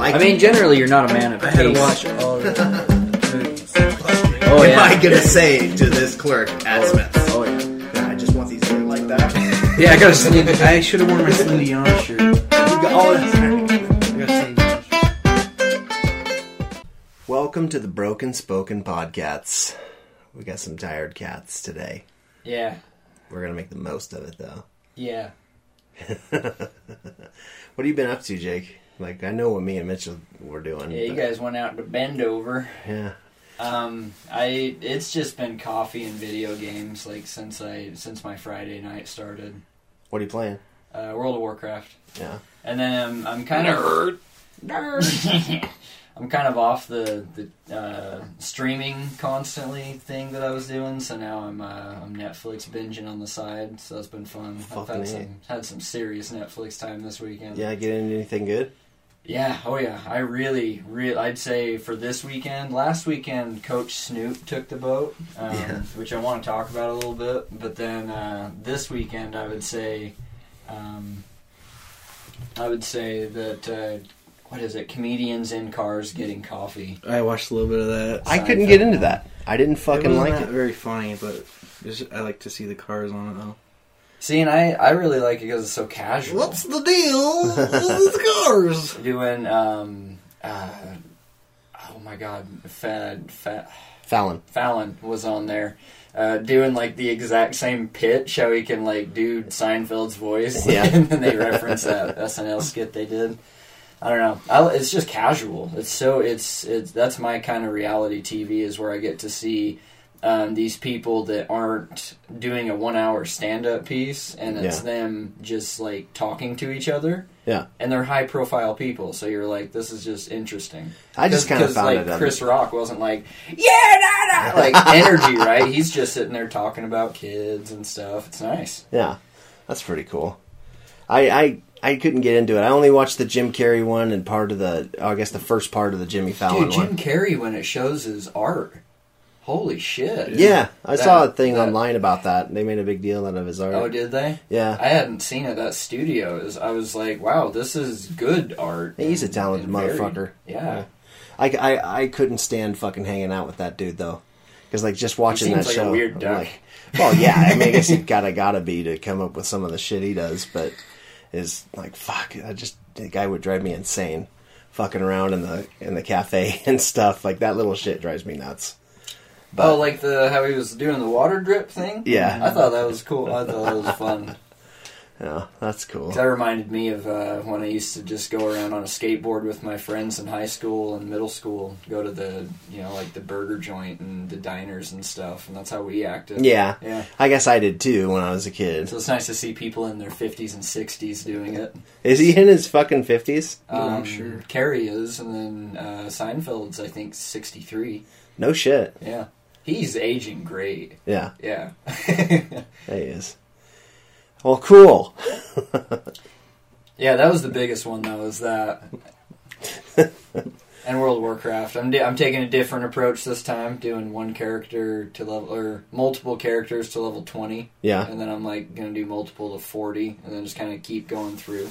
like I mean, generally, you're not a man of I had to taste. watch all of the movies. Oh am yeah. I gonna say to this clerk at oh, Smith's? Oh yeah. "Yeah, I just want these in like that. Yeah, I got a Celine. I should have worn my Celine Dion shirt. You got all this. I got Celine Dion shirt. Welcome to the Broken Spoken Podcats. We got some tired cats today. Yeah. We're gonna make the most of it though. Yeah. what have you been up to, Jake? Like I know what me and Mitchell were doing. Yeah, you but- guys went out to Wendover. Yeah. Um, I it's just been coffee and video games like since I since my Friday night started. What are you playing? Uh, World of Warcraft, Yeah. and then um, I'm kind of nerd. I'm kind of off the the uh, streaming constantly thing that I was doing. So now I'm uh, I'm Netflix binging on the side. So that's been fun. I've had some had some serious Netflix time this weekend. Yeah. Get into anything good? Yeah, oh yeah. I really, really, I'd say for this weekend. Last weekend, Coach Snoop took the boat, um, Yeah. which I want to talk about a little bit. But then uh, this weekend, I would say, um, I would say that uh, what is it? Comedians in cars getting coffee. I watched a little bit of that. I couldn't get into that. I didn't fucking it like it. very funny, but just, I like to see the cars on it though. See, and I, I really like it because it's so casual. What's the deal with the cars? doing? Um, uh, oh my God, fat, fat. Fallon. Fallon was on there uh, doing like the exact same pitch, how he can like do Seinfeld's voice. Yeah. and then they reference that SNL skit they did. I don't know. I, it's just casual. It's so it's it's that's my kind of reality TV is where I get to see um, these people that aren't doing a one hour stand up piece, and it's Yeah. them just like talking to each other. Yeah. And they're high profile people, so you're like, this is just interesting. I just kind of found like, it. Chris Rock wasn't like, yeah, nah, nah, like energy, right? He's just sitting there talking about kids and stuff. It's nice. Yeah, that's pretty cool. I, I I couldn't get into it. I only watched the Jim Carrey one and part of the, oh, I guess the first part of the Jimmy Fallon Dude, Jim one. Carrey when it shows his art, holy shit! Yeah, I That- saw a thing that- online about that. They made a big deal out of his art. Oh, did they? yeah, I hadn't seen it. That studio is. I was like, wow, this is good art. he's a talented and motherfucker. Yeah. I, I, I couldn't stand fucking hanging out with that dude though, because like just watching that like show. weird duck. like, well, yeah, I mean, I guess you gotta gotta be to come up with some of the shit he does, but is like fuck. I just the guy would drive me insane, fucking around in the in the cafe and stuff. Like that little shit drives me nuts. But oh, like the how he was doing the water drip thing. Yeah. I thought that was cool. I thought that was fun. yeah, that's cool. That reminded me of uh, when I used to just go around on a skateboard with my friends in high school and middle school, go to the you know like the burger joint and the diners and stuff, and that's how we acted. Yeah, yeah. I guess I did too when I was a kid. So it's nice to see people in their fifties and sixties doing it. Is he in his fucking fifties? Um, I'm sure. Carrey is, and then uh, Seinfeld's I think sixty three. No shit. Yeah, he's aging great. Yeah, Yeah. there he is. Well, cool. Yeah, that was the biggest one though. Is that and World of Warcraft? I'm di- I'm taking a different approach this time, doing one character to level or multiple characters to level twenty, Yeah. and then I'm like gonna do multiple to forty, and then just kind of keep going through.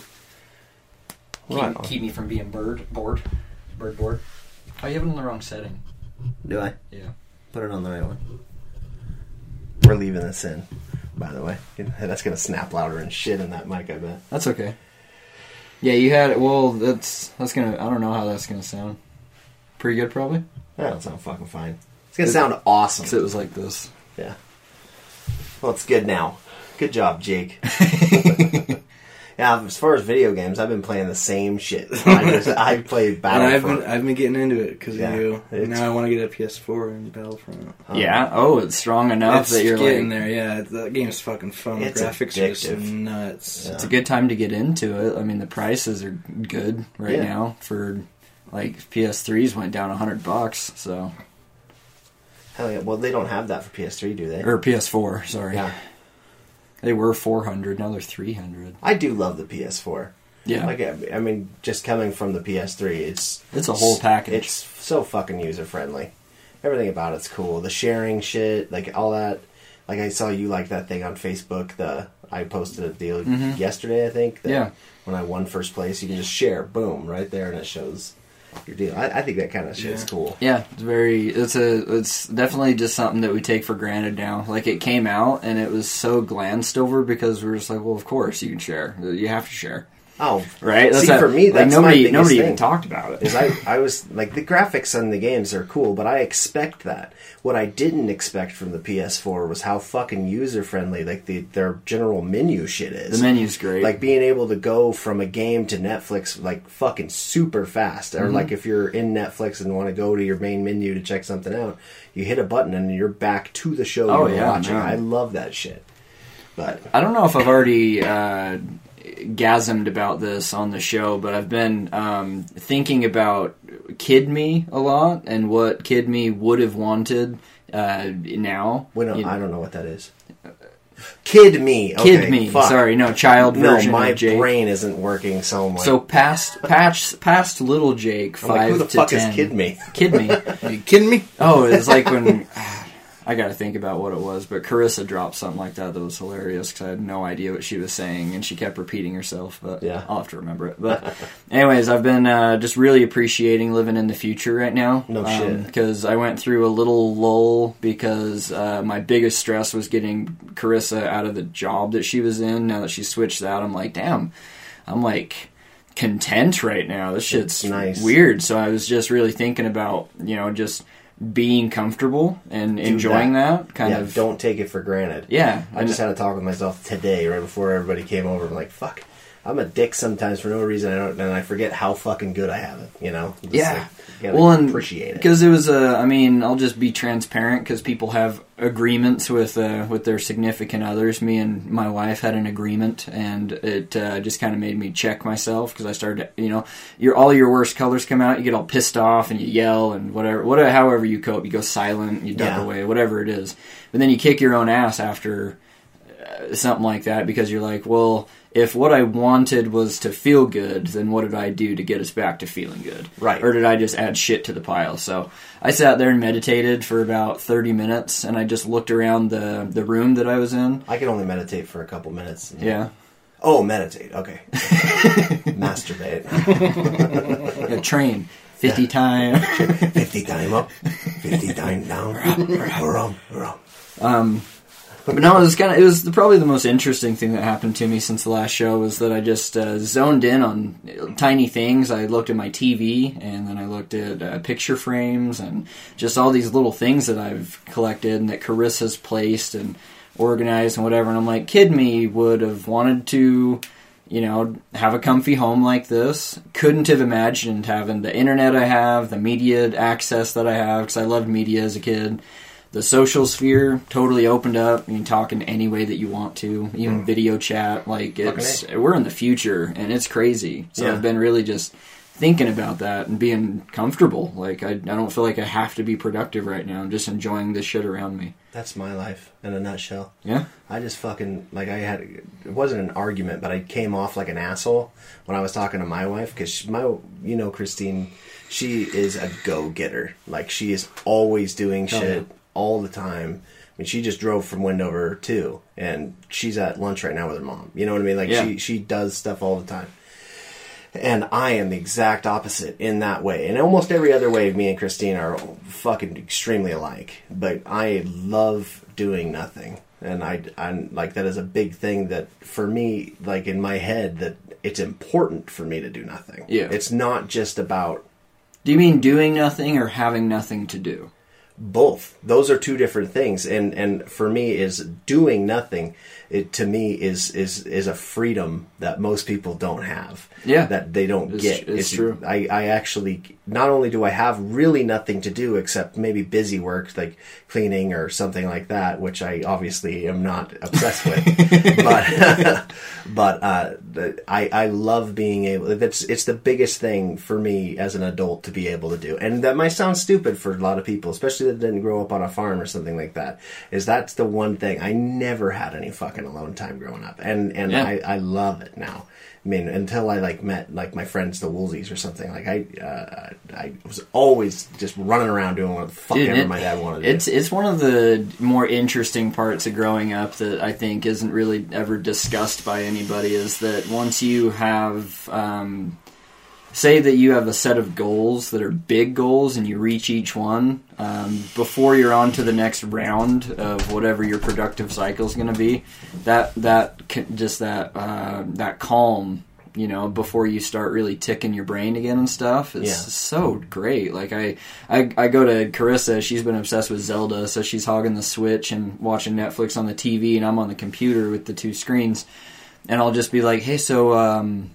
Keep, Right keep me from being bird bored, bird bored. Oh, you have it in the wrong setting. Do I? Yeah. Put it on the right one. We're leaving this in, by the way. That's gonna snap louder and shit in that mic, I bet. That's okay. Yeah, you had it. Well, that's that's gonna. I don't know how that's gonna sound. Pretty good, probably. That'll sound fucking fine. It's gonna sound awesome. It was like this. Yeah. Well, it's good now. Good job, Jake. yeah, as far as video games, I've been playing the same shit. I, just, I play And I've Battlefront. been I've been getting into it because Yeah, of you. it's- Now I want to get a PS4 and Battlefront. Yeah. Oh, it's strong enough it's that you're getting like. there. Yeah, the game's fucking fun. It's Graphics are just nuts. Yeah. It's a good time to get into it. I mean, the prices are good right Yeah. now for like PS3s went down a hundred bucks. So Hell yeah. Well, they don't have that for PS3, do they? or PS4. Sorry. Yeah. They were four hundred. Now they're three hundred. I do love the PS4. Yeah. Like, I I mean, just coming from the PS3, it's It's a whole package. It's so fucking user friendly. Everything about it's cool. The sharing shit, like all that. Like I saw you like that thing on Facebook. The I posted a deal Mhm. yesterday, I think. Yeah. when I won first place. You can just share, boom, right there, and it shows your deal. I, I think that kind of shit's Yeah. cool. Yeah, it's very. It's a. It's definitely just something that we take for granted now. Like it came out and it was so glanced over because we are just like, well, of course you can share. You have to share, Oh, right? See, not- for me, like that's my nobody. nobody thing. even talked about it. is I, I was like the graphics on the games are cool, but I expect that. What I didn't expect from the PS4 was how fucking user friendly like the their general menu shit is. the menu's great. like being able to go from a game to Netflix like fucking super fast, Mm-hmm. or like if you're in Netflix and want to go to your main menu to check something out, you hit a button and you're back to the show Oh, you're yeah, watching. no. I love that shit. But I don't know if I've already uh, gasmed about this on the show, but I've been um, thinking about Kid Me a lot and what Kid Me would have wanted uh, now. we don't, You- I don't know what that is. Kid me, Kid Me. fuck. Sorry, no, child No, version my of Jake. brain isn't working. So I'm So past past past little Jake I'm five like, who the to fuck ten. is Kid me? Kid me. Are you kidding me? Oh, it's like when I got to think about what it was, but Carissa dropped something like that that was hilarious because I had no idea what she was saying and she kept repeating herself. But Yeah. I'll have to remember it. But anyways, I've been uh, just really appreciating living in the future right now. No shit. Because I went through a little lull because uh, my biggest stress was getting Carissa out of the job that she was in. Now that she switched that, I'm like, damn, I'm like content right now. This shit's It's nice. weird. So I was just really thinking about, you know, just being comfortable and enjoying that. kind yeah, of. don't take it for granted. Yeah, I just had a talk with myself today, right before everybody came over. I'm like, fuck, I'm a dick sometimes for no reason. I don't, and I forget how fucking good I have it. You know? Just Yeah. like, well, and appreciate it. because it was a. I mean, I'll just be transparent because people have agreements with uh, with their significant others. Me and my wife had an agreement, and it uh, just kind of made me check myself because I started. You know, your all your worst colors come out. You get all pissed off and you yell and whatever. Whatever, however you cope, you go silent, you duck Yeah. away, whatever it is. But then you kick your own ass after uh, something like that because you're like, well, if what I wanted was to feel good, then what did I do to get us back to feeling good? Right. Or did I just add shit to the pile? So I sat there and meditated for about 30 minutes and I just looked around the, the room that I was in. I can only meditate for a couple minutes. Yeah. Oh, meditate. Okay. Masturbate. yeah train 50 times. 50 time up, 50 time down. Around, around. Um, but no, it was kind of it was probably the most interesting thing that happened to me since the last show was that I just uh, zoned in on tiny things. I looked at my TV and then I looked at uh, picture frames and just all these little things that I've collected and that Carissa's placed and organized and whatever. And I'm like, kid me would have wanted to. You know, have a comfy home like this. Couldn't have imagined having the internet I have, the media access that I have, because I loved media as a kid the social sphere totally opened up. You can talk in any way that you want to, even hmm. video chat. Like it's we're in the future and it's crazy. So Yeah. I've been really just thinking about that and being comfortable. Like I, I don't feel like I have to be productive right now. I'm just enjoying the shit around me. That's my life in a nutshell. Yeah. I just fucking like I had it wasn't an argument, but I came off like an asshole when I was talking to my wife because my you know Christine, she is a go getter. Like she is always doing Oh, shit yeah. All the time. I mean, she just drove from Wendover too, and she's at lunch right now with her mom. You know what I mean? Like Yeah. she she does stuff all the time. And I am the exact opposite in that way. And almost every other way, me and Christine are fucking extremely alike. But I love doing nothing. And I, I'm like, that is a big thing that for me, like in my head, that it's important for me to do nothing. Yeah. It's not just about Do you mean doing nothing or having nothing to do? Both. Those are two different things. And and for me is doing nothing it to me is is is a freedom that most people don't have Yeah. that they don't It's- get it's true. i i actually not only do i have really nothing to do except maybe busy work like cleaning or something like that which i obviously am not obsessed with but but uh i i love being able that's it's the biggest thing for me as an adult to be able to do and that might sound stupid for a lot of people especially that didn't grow up on a farm or something like that. Is that's the one thing I never had any fucking alone time growing up, and and Yeah. I I love it now. I mean, until I like met like my friends the Woolsies or something. Like I, uh, I was always just running around doing what the fuck Dude, ever it- my dad wanted to It's do. it's one of the more interesting parts of growing up that I think isn't really ever discussed by anybody. Is that once you have, um, say that you have a set of goals that are big goals and you reach each one um, before you're on to the next round of whatever your productive cycle is going to be. That that just that uh, that calm. You know, before you start really ticking your brain again and stuff, is Yeah. so great. Like I, I, I go to Carissa. She's been obsessed with Zelda, so she's hogging the Switch and watching Netflix on the TV, and I'm on the computer with the two screens. And I'll just be like, "Hey, so um,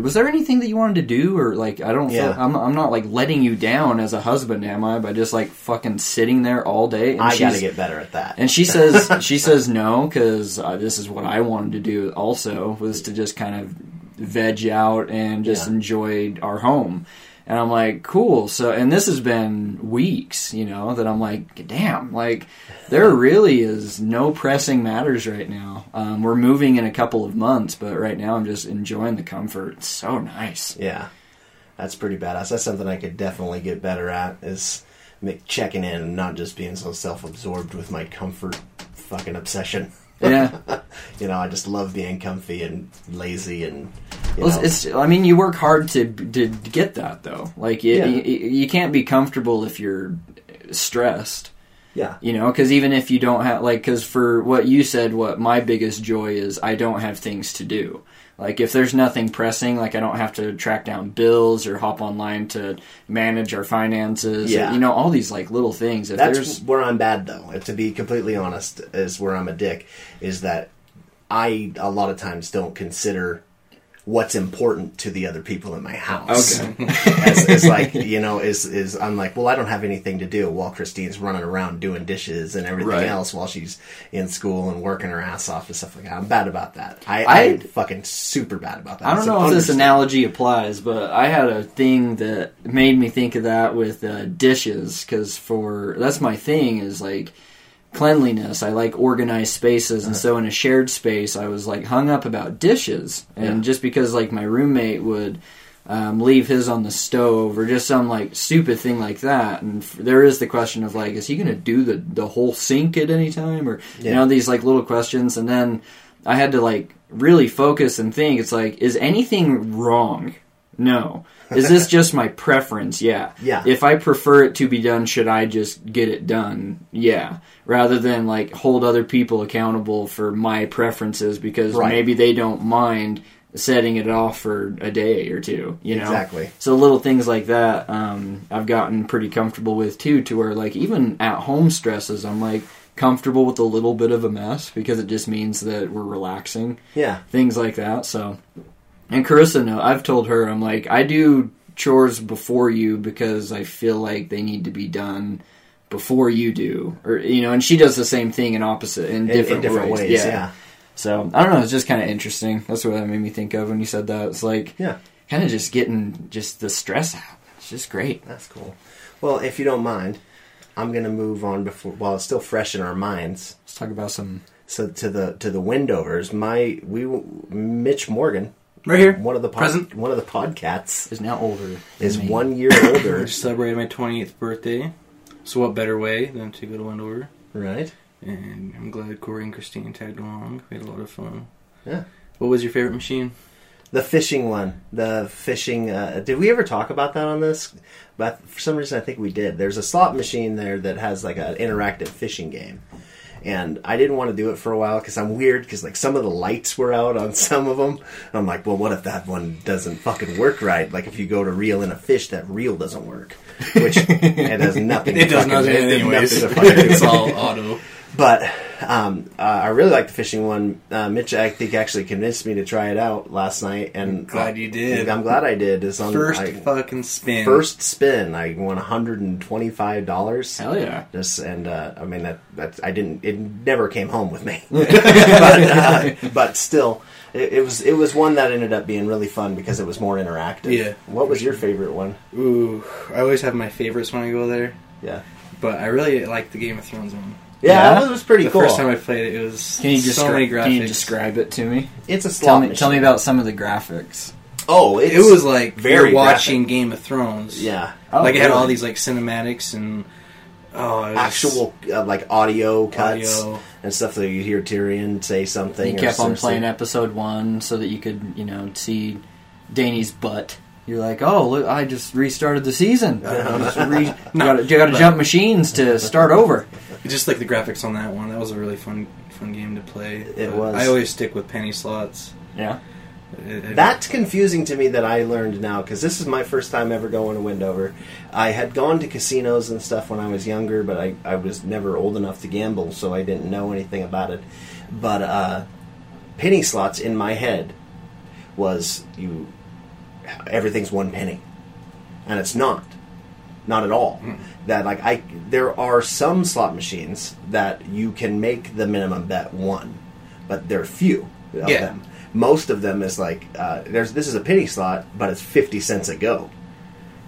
was there anything that you wanted to do, or like I don't, Yeah. feel, I'm, I'm not like letting you down as a husband, am I? By just like fucking sitting there all day. And I got to get better at that. and she says she says no because uh, this is what I wanted to do. Also, was to just kind of veg out and just Yeah. enjoy our home. And I'm like, cool. So, and this has been weeks, you know, that I'm like, damn, like there really is no pressing matters right now. Um, we're moving in a couple of months, but right now I'm just enjoying the comfort. It's so nice. Yeah, that's pretty badass. That's something I could definitely get better at. Is checking in and not just being so self-absorbed with my comfort fucking obsession. Yeah. You know, I just love being comfy and lazy and. Well, it's, it's- I mean, you work hard to to get that though. Like, you, Yeah. you, you can't be comfortable if you're stressed. yeah, You know, because even if you don't have like, because for what you said, what my biggest joy is, I don't have things to do. Like, if there's nothing pressing, like I don't have to track down bills or hop online to manage our finances. or, Yeah. you know, all these like little things. If that's there's where I'm bad though. To be completely honest, is where I'm a dick. Is that I a lot of times don't consider what's important to the other people in my house. Okay. as, as like you know is is I'm like well I don't have anything to do while Christine's running around doing dishes and everything Right. else while she's in school and working her ass off and stuff like that. I'm bad about that. I, I- I'm fucking super bad about that. I don't know if this analogy applies, but I had a thing that made me think of that with uh, dishes because for that's my thing is like cleanliness. I like organized spaces, and so in a shared space, I was like hung up about dishes, and Yeah. just because like my roommate would. Um, leave his on the stove or just some like stupid thing like that and f- there is the question of like is he gonna do the the whole sink at any time or you know these like little questions and then I had to like really focus and think. It's like, is anything wrong? No. Is this just my preference? Yeah. Yeah. If I prefer it to be done, should I just get it done? Yeah. Rather than like hold other people accountable for my preferences because Right. maybe they don't mind setting it off for a day or two, you know? Exactly. So little things like that, um, I've gotten pretty comfortable with too, to where like even at home stresses, I'm like comfortable with a little bit of a mess because it just means that we're relaxing, Yeah. things like that. So, and Carissa, no, I've told her I'm like I do chores before you because I feel like they need to be done before you do, or you know, and she does the same thing in opposite in In, different, in different ways. Yeah. yeah. So I don't know. It's just kind of interesting. That's what that made me think of when you said that. It's like Yeah. kind of just getting just the stress out. It's just great. That's cool. Well, if you don't mind, I'm gonna move on before while it's still fresh in our minds. Let's talk about some. So to the to the Wendovers, my we Mitch Morgan, Right here. one of the pod, Present. one of the podcats Is now older. is me. one year I older, just celebrated my 28th birthday. So what better way than to go to Wendover? right? And I'm glad Corey and Christine tagged along. We had a lot of fun. Yeah. What was your favorite machine? The fishing one, the fishing. Uh, did we ever talk about that on this? But for some reason, I think we did. There's a slot machine there that has like an interactive fishing game, and I didn't want to do it for a while because I'm weird because like some of the lights were out on some of them. And I'm like, well, what if that one doesn't fucking work right? Like if you go to reel in a fish, that reel doesn't work, which it has nothing. It to does fucking- nothing it- anyways. nothing to fucking do. it's all auto. But um, uh, I really like the fishing one. Uh, Mitch, I think, actually convinced me to try it out last night, and I'm Glad you did. I'm glad I did. It's on First I- fucking spin. first spin. I won 125 dollars. Hell yeah. Just and uh, I mean that that I didn't. It never came home with me, but uh, but still, it, it was it was one that ended up being really fun because it was more interactive. Yeah, What was your favorite one? Ooh, I always have my favorites when I go there. Yeah. but I really like the Game of Thrones one. Yeah, Yeah? it was pretty cool. the cool. first time I played it, it was Can you, so descri- many graphics. can you describe it to me? it's a slot Tell me, machine. tell me about some of the graphics. Oh, it's, It was like very you're watching graphic. Game of Thrones. yeah, Oh, like it had all really? these like cinematics and oh, it was actual uh, like audio cuts audio. and stuff that you hear Tyrion say something. You or kept on Cersei. playing episode one so that you could, you know, see Dany's butt. You're like, oh, look, I just restarted the season. I re- you gotta, gotta jump machines to start over. Just like the graphics on that one, that was a really fun fun game to play. It But was. I always stick with penny slots. Yeah. It- it- That's confusing to me that I learned now because this is my first time ever going to Wendover. I had gone to casinos and stuff when I was younger, but I, I was never old enough to gamble, so I didn't know anything about it. But uh, penny slots in my head was you everything's one penny, and it's not, not at all. That like I there are some slot machines that you can make the minimum bet one, but there are few of Yeah. them. Most of them is like uh, there's this is a penny slot, but it's fifty cents a go.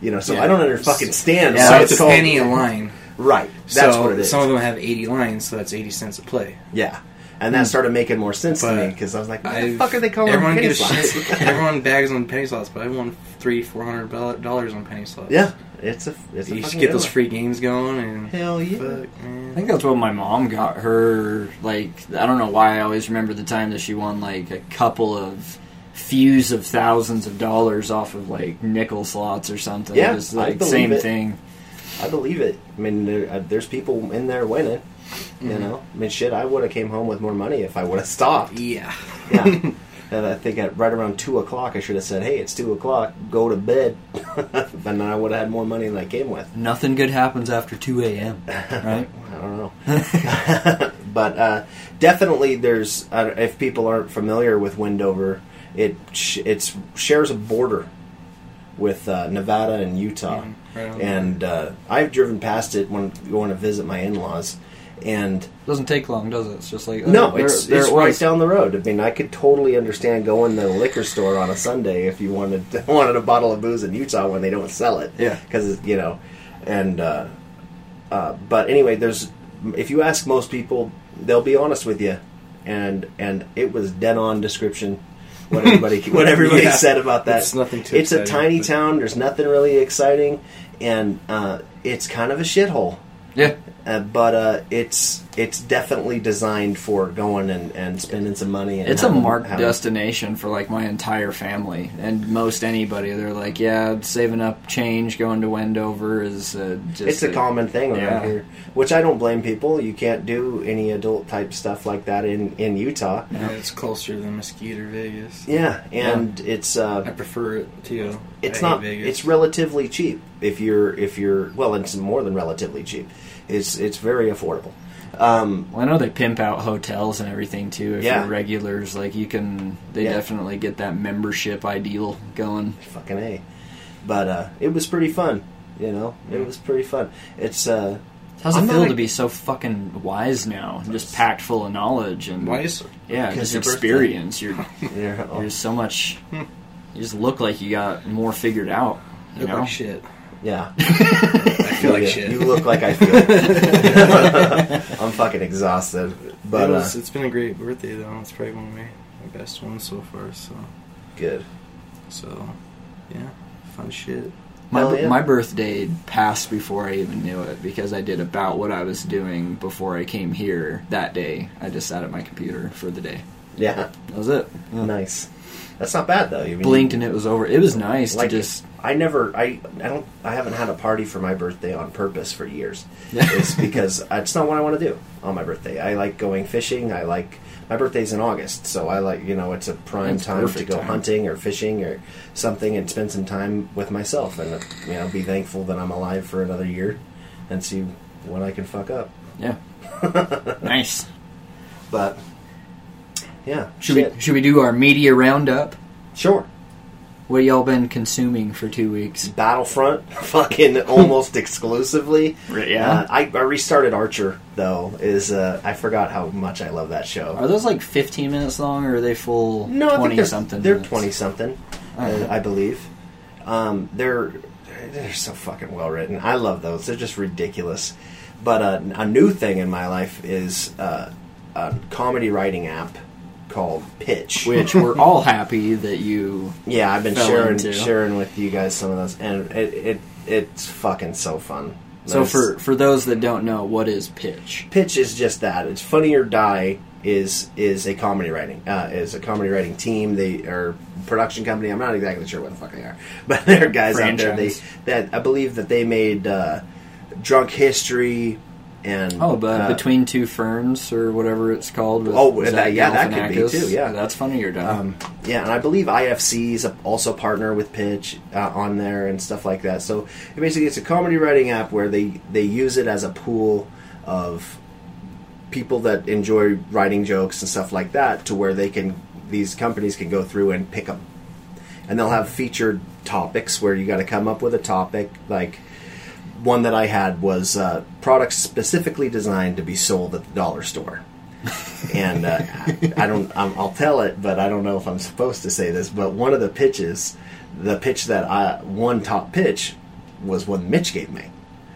You know, so Yeah. I don't under fucking stand. Yeah, so why it's a penny a line. right? That's so what it is. Some of them have 80 lines, so that's 80 cents a play. yeah, and that started making more sense to me because I was like, "What the I've- fuck are they calling them everyone penny gives slots?" shit. everyone bags on penny slots, but I won three, four hundred dollars on penny slots. yeah, it's a it's a you should fucking get those one. free games going, and Hell yeah. fuck, I man. think that's what my mom got her. Like, I don't know why I always remember the time that she won like a couple of fews of thousands of dollars off of like nickel slots or something. Yeah, Just, I like believe same it. thing. I believe it. I mean, there, uh, there's people in there winning. Mm-hmm. You know, I mean, shit. I would have came home with more money if I would have stopped. Yeah. Yeah. and I think at right around two o'clock, I should have said, "Hey, it's two o'clock. Go to bed." and then I would have had more money than I came with. Nothing good happens after two a.m. Right? I don't know. but uh, definitely, there's uh, if people aren't familiar with Wendover, it sh- it's shares a border with uh, Nevada and Utah, Mhm, right and uh, I've driven past it when going to visit my in-laws, and Doesn't take long, does it? It's just like no, oh, there- it's there it's right down the road. I mean, I could totally understand going to the liquor store on a Sunday if you wanted wanted a bottle of booze in Utah when they don't sell it. Yeah. because you know, and uh, uh, but anyway, there's if you ask most people, they'll be honest with you, and and it was dead on description. What everybody what everybody Yeah. said about that. It's nothing too It's a tiny but- town. There's nothing really exciting, and uh, it's kind of a shithole. Yeah. Uh, but uh, it's it's definitely designed for going and, and spending some money. And It's a marked having- destination for like my entire family and most anybody. They're like, yeah, saving up change going to Wendover is uh, just. It's a common thing around Yeah. here, which I don't blame people. You can't do any adult type stuff like that in, in Utah. Yeah, it's closer than Mesquite or Vegas. Yeah, and it's I uh, prefer it too. it's I hate not Vegas. it's relatively cheap if you're if you're well, it's more than relatively cheap. It's it's very affordable. Um, Well, I know they pimp out hotels and everything too. If Yeah. you're regulars, like you can, they Yeah. definitely get that membership ideal going. fucking a, but uh, it was pretty fun. You know, it was pretty fun. It's uh, How's it I'm feel a- to be so fucking wise now, and just packed full of knowledge and Wise? Yeah, just your birthday. experience. You're you're- so much. You just look like you got more figured out. You Look know, like shit. Yeah. I feel like Yeah, shit. You look like I feel. I'm fucking exhausted, but it was, uh, it's been a great birthday though. It's probably one of my, my best ones so far. So, good. so yeah, fun shit. my yeah. my birthday passed before I even knew it because I did about what I was doing before I came here that day. I just sat at my computer for the day. Yeah, That was it. nice. That's not bad though. You mean- Blinked and it was over. It was nice like to just. I never I I don't I haven't had a party for my birthday on purpose for years. It's because it's not what I want to do on my birthday. I like going fishing. I like my birthday's in August, so I like you know it's a prime That's time to go time. hunting or fishing or something and spend some time with myself and you know be thankful that I'm alive for another year and see what I can fuck up. Yeah. nice. But yeah, Should shit. we should we do our media roundup? sure. What y'all been consuming for two weeks? Battlefront, fucking almost exclusively. Yeah. Uh, I, I restarted Archer though. Is uh, I forgot how much I love that show. Are those like 15 minutes long, or are they full no, 20 they're, something? They're minutes? twenty something, Okay. uh, I believe. Um, they're they're so fucking well written. I love those. They're just ridiculous. But uh, a new thing in my life is uh, a comedy writing app called Pitch. Which we're all happy that you. yeah, I've been fell sharing into. sharing with you guys some of those, and it, it it's fucking so fun. So There's- for for those that don't know, what is pitch? Pitch is just that. It's Funny or Die is is a comedy writing uh, is a comedy writing team. They are production company. I'm not exactly sure what the fuck they are, but they're guys out there. They that I believe that they made uh, Drunk History and Oh, but uh, between two ferns or whatever it's called. Oh, that- yeah, that could be too, yeah. that's funny or dumb. Um, yeah, and I believe IFC's a- also partner with Pitch uh, on there and stuff like that. So it basically, it's a comedy writing app where they they use it as a pool of people that enjoy writing jokes and stuff like that, to where they can these companies can go through and pick them and they'll have featured topics where you got to come up with a topic like. One that I had was uh, products specifically designed to be sold at the dollar store and uh, I, I don't. I'm, I'll tell it, but I don't know if I'm supposed to say this. But one of the pitches, the pitch that I one top pitch, was one Mitch gave me.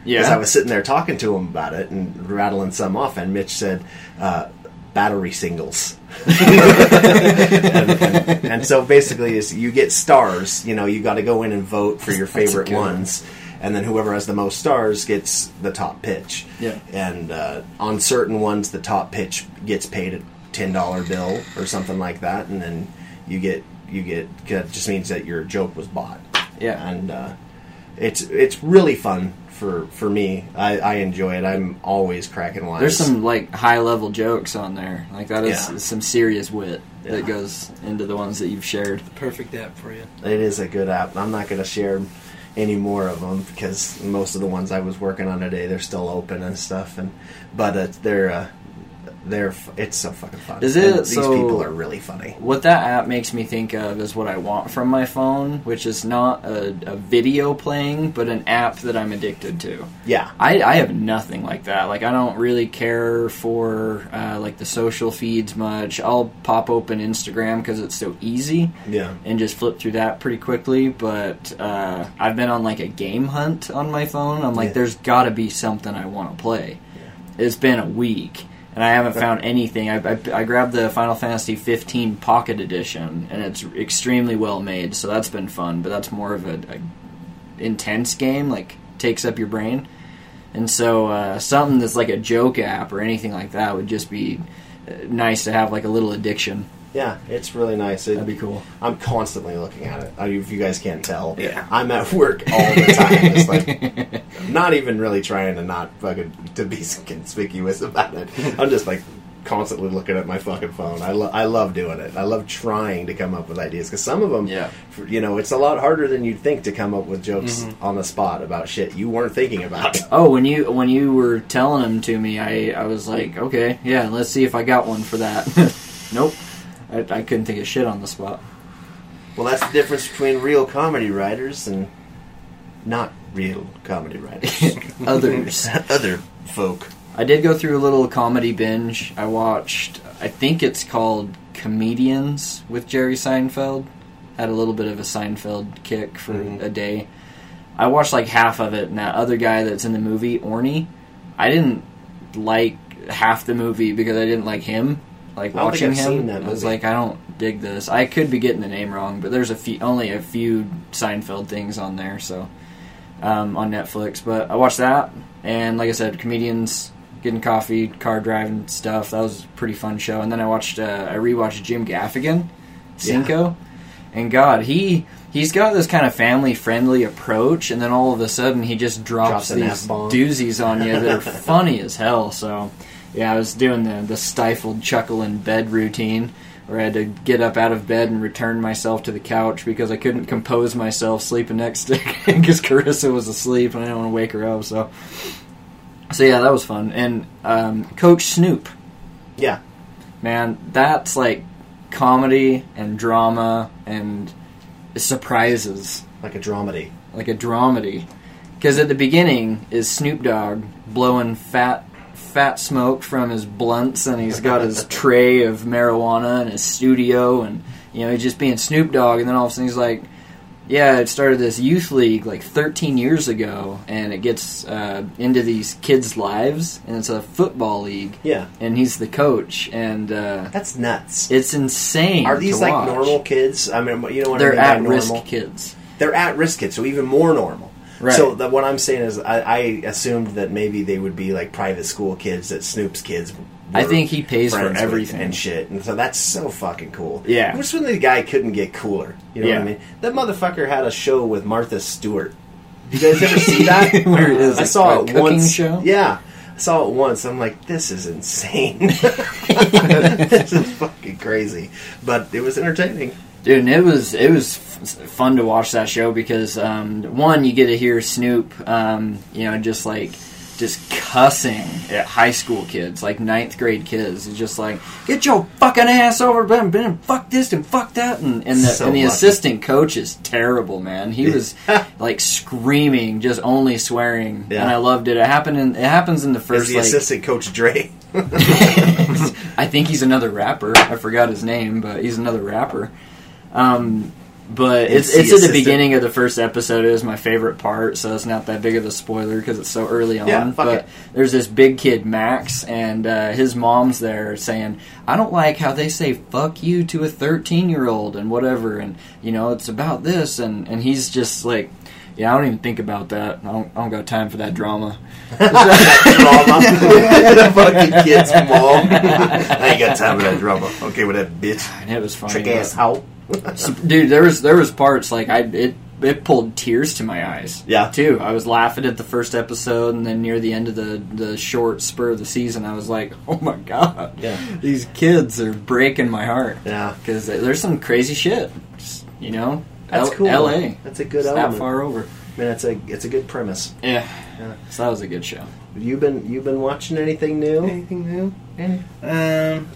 Because yeah, I was sitting there talking to him about it and rattling some off, and Mitch said, uh, "Battery singles." and, and, and so basically, is you get stars. You know, you got to go in and vote for your favorite ones. one. Ones, and then whoever has the most stars gets the top pitch. Yeah. And uh, on certain ones, the top pitch gets paid a ten dollar bill or something like that, and then you get you get that just means that your joke was bought. Yeah. And uh, it's it's really fun for for me. I, I enjoy it. I'm always cracking wise. there's some like high level jokes on there. Like that is Yeah. some serious wit Yeah. that goes into the ones that you've shared. Perfect app for you. It is a good app. I'm not going to share any more of them because most of the ones I was working on today they're still open and stuff. And but uh, they're uh, they're it's so fucking fun. Is it- And these so- people are really funny. What that app makes me think of is what I want from my phone, which is not a, a video playing, but an app that I'm addicted to. Yeah. I, I have nothing like that. Like I don't really care for uh, like the social feeds much. I'll pop open Instagram because it's so easy Yeah. and just flip through that pretty quickly. But uh, I've been on like a game hunt on my phone. I'm like, Yeah. there's got to be something I want to play. It's been a week. And I haven't found anything. I, I, I grabbed the Final Fantasy 15 Pocket Edition, and it's extremely well made. So that's been fun. But that's more of a, a intense game, like takes up your brain. And so uh, something that's like a joke app or anything like that would just be uh, nice to have like a little addiction. Yeah, it's really nice. It, That'd be cool. I'm constantly looking at it. I, if you guys can't tell, Yeah. I'm at work all the time. It's like not even really trying to not fucking to be conspicuous about it. I'm just like constantly looking at my fucking phone. I lo- I love doing it. I love trying to come up with ideas because some of them, Yeah. you know, it's a lot harder than you'd think to come up with jokes mm-hmm. on the spot about shit you weren't thinking about. Oh, when you when you were telling them to me, I I was like, okay, yeah, let's see if I got one for that. nope, I, I couldn't think of shit on the spot. Well, that's the difference between real comedy writers and not real comedy writers. Others. Other folk. I did go through a little comedy binge. I watched, I think it's called Comedians with Jerry Seinfeld. Had a little bit of a Seinfeld kick for Mhm. a day. I watched like half of it, and that other guy that's in the movie, Orny, I didn't like half the movie because I didn't like him. Like I watching him, I was like, I don't dig this. I could be getting the name wrong, but there's a few, only a few Seinfeld things on there, so um, on Netflix. But I watched that, and like I said, comedians getting coffee, car driving stuff. That was a pretty fun show. And then I watched, uh, I rewatched Jim Gaffigan, Cinco, and God, he he's got this kind of family friendly approach, and then all of a sudden he just drops, Drops these doozies on you that are funny as hell. So yeah, I was doing the the stifled chuckle in bed routine. Where I had to get up out of bed and return myself to the couch because I couldn't compose myself sleeping next to because Carissa was asleep and I didn't want to wake her up. So, so yeah, that was fun. And um, Coach Snoop, Yeah. man, that's like comedy and drama and surprises, Like a dramedy. like a dramedy. Because at the beginning is Snoop Dogg blowing fat fat smoke from his blunts, and he's got his tray of marijuana in his studio, and you know he's just being Snoop Dogg. And then all of a sudden he's like, Yeah, it started this youth league like 13 years ago, and it gets uh, into these kids' lives, and it's a football league, Yeah, and he's the coach, and uh, that's nuts. it's insane. Are these like watch. normal kids? I mean, you know what They're I mean by at-risk normal? kids. They're at risk kids, so even more normal. Right. So the, what I'm saying is, I, I assumed that maybe they would be like private school kids that Snoop's kids. I think he pays for everything. and shit, and so that's so fucking cool. Yeah. which when the guy couldn't get cooler. You know Yeah. what I mean? That motherfucker had a show with Martha Stewart. You guys ever see that? Where it is, I like, saw it once. show? Yeah, I saw it once. I'm like, this is insane. this is fucking crazy, but it was entertaining. Dude, and it was it was f- fun to watch that show because um, one, you get to hear Snoop, um, you know, just like just cussing at high school kids, like ninth grade kids. It's just like, get your fucking ass over, Ben, Ben, fuck this and fuck that, and and the, So and the assistant coach is terrible, man. He was like screaming, just only swearing, Yeah. and I loved it. It happened in it happens in the Is first the like assistant coach Dre? I think he's another rapper. I forgot his name, but he's another rapper. Um, but it's it's at the beginning of the first episode. It was my favorite part, so it's not that big of a spoiler because it's so early on. Yeah, but it. there's this big kid Max, and uh, his mom's there saying, "I don't like how they say fuck you to a 13 year old and whatever, and you know it's about this." And and he's just like. Yeah, I don't even think about that. I don't, I don't got time for that drama. drama. the fucking kid's mom. I ain't got time for that drama. Okay with that bitch. And it was funny. Trick ass how? So, dude, there was there was parts like I it it pulled tears to my eyes. Yeah. too. I was laughing at the first episode, and then near the end of the the short spur of the season, I was like, "Oh my god, Yeah. these kids are breaking my heart." Yeah. because there's some crazy shit. Just, you know, That's L- cool. L.A. That's a good It's that far over. I mean, it's a it's a good premise. Yeah. Yeah. so that was a good show. You been you been watching anything new? Anything new? Um,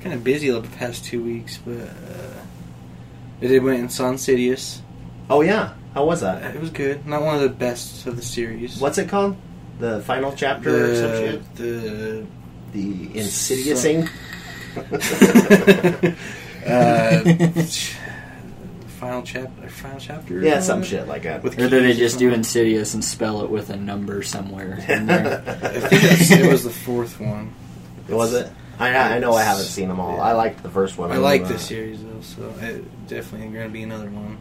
kind of busy the past two weeks, but uh, I did went and saw Insidious. Oh yeah, how was that? It was good. Not one of the best of the series. What's it called? The final chapter or some the shit? the The insidiousing. uh, final chapter? Final chapter? yeah, some shit like that. With Or did they just do? Insidious and spell it with a number somewhere in there? I think it was the fourth one. was it? I I know I haven't seen them all. I liked the first one. I like Uh, this series though, so it definitely going to be another one.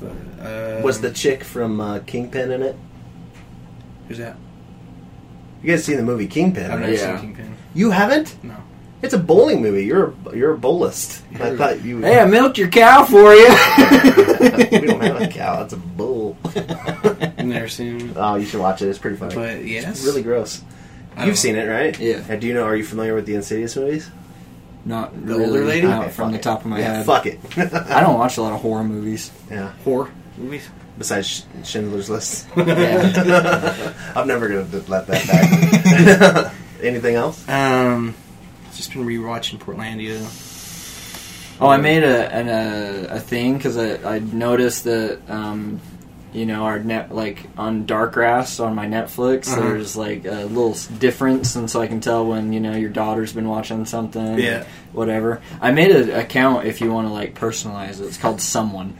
But uh, Was the chick from uh, Kingpin in it? who's that? You guys seen the movie Kingpin? I've right? never Yeah. seen Kingpin. You haven't? No. It's a bowling movie. You're a, you're a bowlist. I You're- thought you. hey, I milked your cow for you. we don't have a cow. It's a bull. I've never seen. it. oh, you should watch it. It's pretty funny. But yes, It's really gross. I You've seen it, right? Yeah. Uh, do you know? Are you familiar with the Insidious movies? Not The really, older lady? not Okay, from the fuck top of my yeah, head. Fuck it. I don't watch a lot of horror movies. Yeah. horror movies. Besides Sch- Schindler's List, Yeah. I'm never gonna let that back. Anything else? Um, just been rewatching Portlandia. Oh, I made a an, a, a thing because I, I noticed that um, you know our net like on Darkgrass on my Netflix. Uh-huh. There's like a little difference, and so I can tell when you know your daughter's been watching something. Yeah. whatever. I made an account if you want to like personalize it. It's called Someone.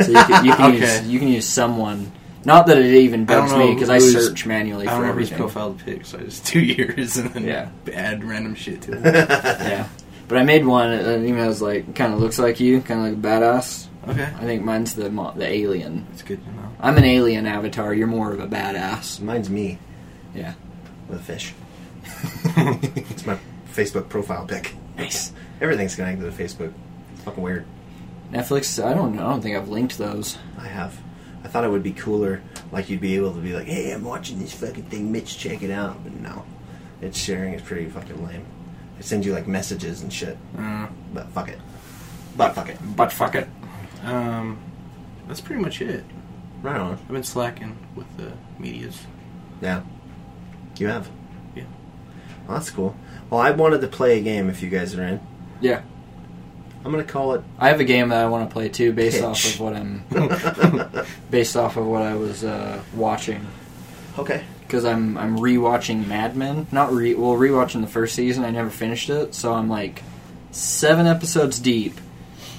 So you can, you can Okay. use you can use someone. Not that it even bugs me because I search manually I for don't know whose everything. profile to pick, so I just do yours and then Yeah. add random shit to it. Yeah, but I made one. That even has like kind of looks like you, kind of like a badass. Okay, I think mine's the mo- the alien. that's good to know. I'm an alien avatar. You're more of a badass. Mine's me Yeah. with a fish. it's my Facebook profile pic. Nice. Everything's connected to Facebook. It's fucking weird. Netflix. I don't know. I don't think I've linked those. I have. I thought it would be cooler, like you'd be able to be like, "Hey, I'm watching this fucking thing, Mitch. Check it out." But no, it's sharing is pretty fucking lame. It sends you like messages and shit. Uh, But fuck it. But fuck it. But fuck it. Um, that's pretty much it. Right on. I've been slacking with the medias. Yeah. You have. Yeah. Well, that's cool. Well, I wanted to play a game. If you guys are in, Yeah. I'm gonna call it. I have a game that I want to play too, based off of what I'm, based off of what I was uh, watching. Okay. Because I'm I'm rewatching Mad Men. Not re well rewatching the first season. I never finished it, so I'm like seven episodes deep,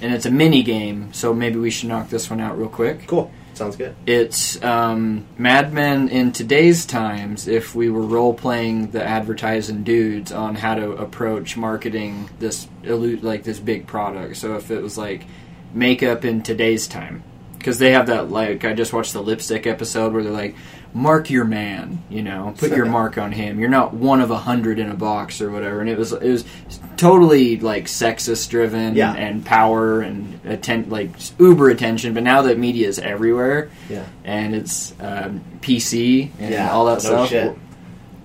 and it's a mini game. So maybe we should knock this one out real quick. Cool. Sounds good. It's um, Mad Men in today's times. If we were role playing the advertising dudes on how to approach marketing this like this big product. So if it was like makeup in today's time, because they have that like I just watched the lipstick episode where they're like, mark your man, you know, put your mark on him. You're not one of a hundred in a box or whatever. And it was it was totally like sexist driven Yeah. and power and atten- like uber attention. But now that media is everywhere Yeah. and it's um, PC and yeah. all that no stuff. Shit.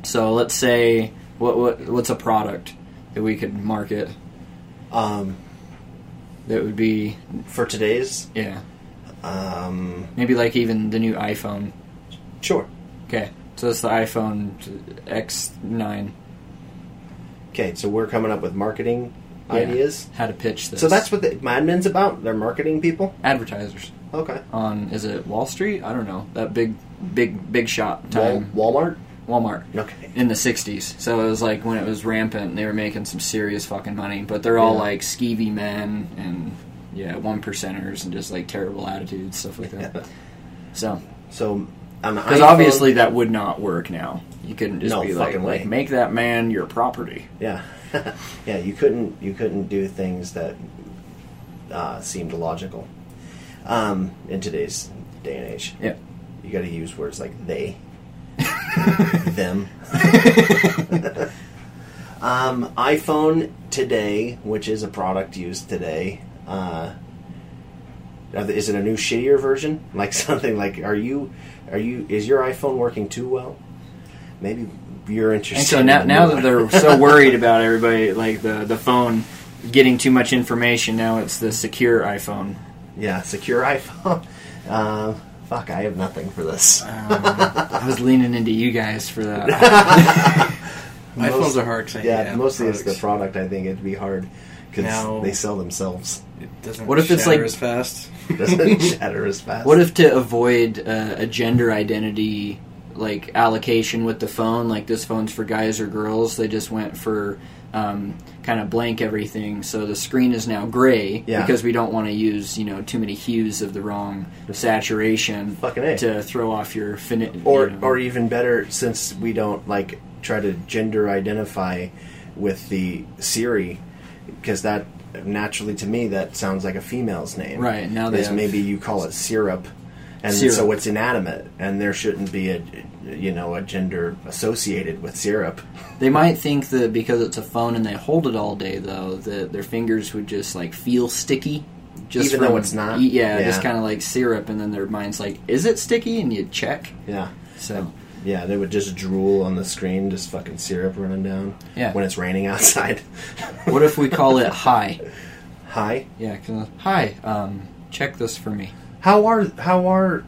So let's say what what what's a product that we could market Um, that would be for today's, yeah um, maybe like even the new iPhone. Sure. Okay, so it's the iPhone X9. Okay, so we're coming up with marketing Yeah. ideas. How to pitch this? So that's what the Mad Men's about. They're marketing people. advertisers Okay. on is it Wall Street? I don't know that big big big shot Wal- time Walmart. Walmart. Okay. in the 60s. So it was like when it was rampant, they were making some serious fucking money. But they're all Yeah. like skeevy men and, yeah, one percenters and just like terrible attitudes, stuff like that. So, So because obviously that would not work now. You couldn't just No be like, way. like, make that man your property. Yeah, yeah. You couldn't you couldn't do things that uh, seemed logical um, in today's day and age. Yeah. You got to use words like they, them. um, iPhone today, which is a product used today. Uh, is it a new shittier version? Like something like are you are you is your iPhone working too well? Maybe you're interested. And so now, the now that they're so worried about everybody, like the, the phone getting too much information, now it's the secure iPhone. Yeah, secure iPhone. Uh, fuck, I have nothing for this. I was leaning into you guys for that. iPhones Most- are hard to Yeah, yeah, mostly it's the product. I think it'd be hard because they sell themselves. It doesn't What if it's shatter like- as fast? Doesn't shatter as fast. What if to avoid uh, a gender identity like allocation with the phone, like this phone's for guys or girls, they just went for um, kind of blank everything, so the screen is now gray Yeah. because we don't want to use you know too many hues of the wrong saturation Fucking A. to throw off your fini- or you know. or even better, since we don't like try to gender identify with the Siri, because that naturally to me that sounds like a female's name. Right, now they have- maybe you call it syrup, and Syrup. so it's inanimate, and there shouldn't be a you know a gender associated with syrup. They might think that because it's a phone and they hold it all day, though, that their fingers would just like feel sticky. Just Even though it's not? Yeah, Yeah. just kind of like syrup, and then their mind's like, "Is it sticky?" And you check. Yeah. So Yeah, they would just drool on the screen, just fucking syrup running down. Yeah. When it's raining outside. What if we call it high? hi? Hi. Yeah, 'cause, hi. Um, check this for me. How are how are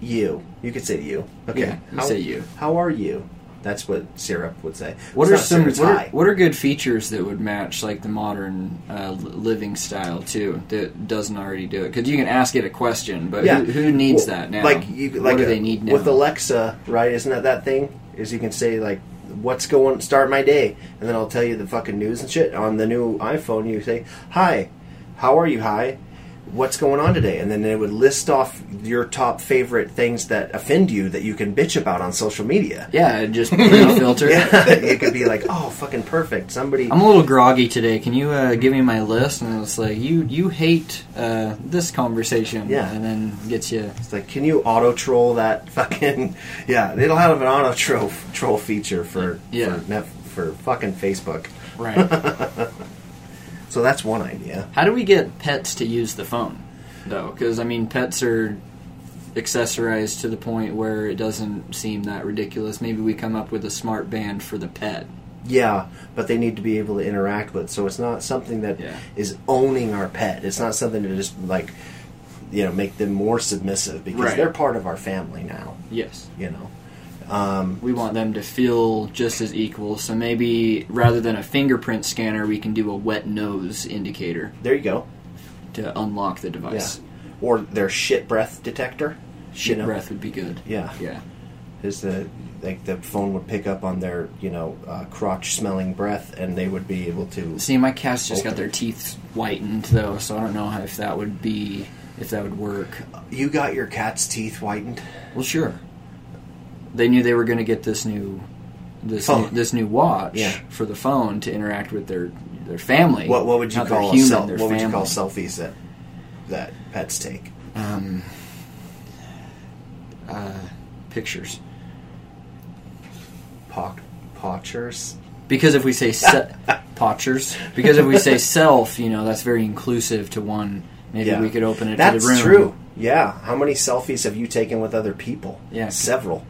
you? You could say you. Okay. Yeah, you how, say you. How are you? That's what syrup would say. What It's are some what are, what are good features that would match like the modern uh, living style too that doesn't already do it? Because you can ask it a question, but Yeah. who, who needs Well, that now? Like you, like what do uh, they need now? with Alexa, right? Isn't that that thing? Is you can say like, "What's going? Start my day," and then I'll tell you the fucking news and shit. On the new iPhone, you say, "Hi, how are you? Hi, what's going on today?" And then they would list off your top favorite things that offend you that you can bitch about on social media. yeah, and just put in a filter. Yeah, it could be like, "Oh, fucking perfect." Somebody. I'm a little groggy today. Can you uh, give me my list? And it's like you you hate uh, this conversation. Yeah. and then gets you. It's like, can you auto troll that fucking? Yeah, it'll have an auto troll troll feature for Yeah. for, for fucking Facebook. Right. So that's one idea. How do we get pets to use the phone, though? Because I mean, pets are accessorized to the point where it doesn't seem that ridiculous. Maybe we come up with a smart band for the pet. Yeah, but they need to be able to interact with. So it's not something that is Yeah. owning our pet. It's not something to just like, you know, make them more submissive because Right. they're part of our family now. Yes. You know. Um, We want them to feel just as equal. So maybe rather than a fingerprint scanner, we can do a wet nose indicator there you go. to unlock the device. Yeah. Or their shit breath detector. Shit you know? breath would be good. Yeah. Yeah. Is the like the phone would pick up on their you know uh, crotch smelling breath, and they would be able to. See, my cats just got their teeth whitened though, so I don't know if that would be if that would work. You got your cat's teeth whitened. Well, sure. They knew they were going to get this new this Phone. new, this new watch Yeah. for the phone to interact with their their family. What what would you Not call human, sel- their What would you call selfies that that pets take? um, uh, pictures? Pock pochers. Because if we say se- potchers, because if we say self, you know that's very inclusive to one. Maybe Yeah. we could open it That's to the room. true. Yeah. How many selfies have you taken with other people? Yeah. Several.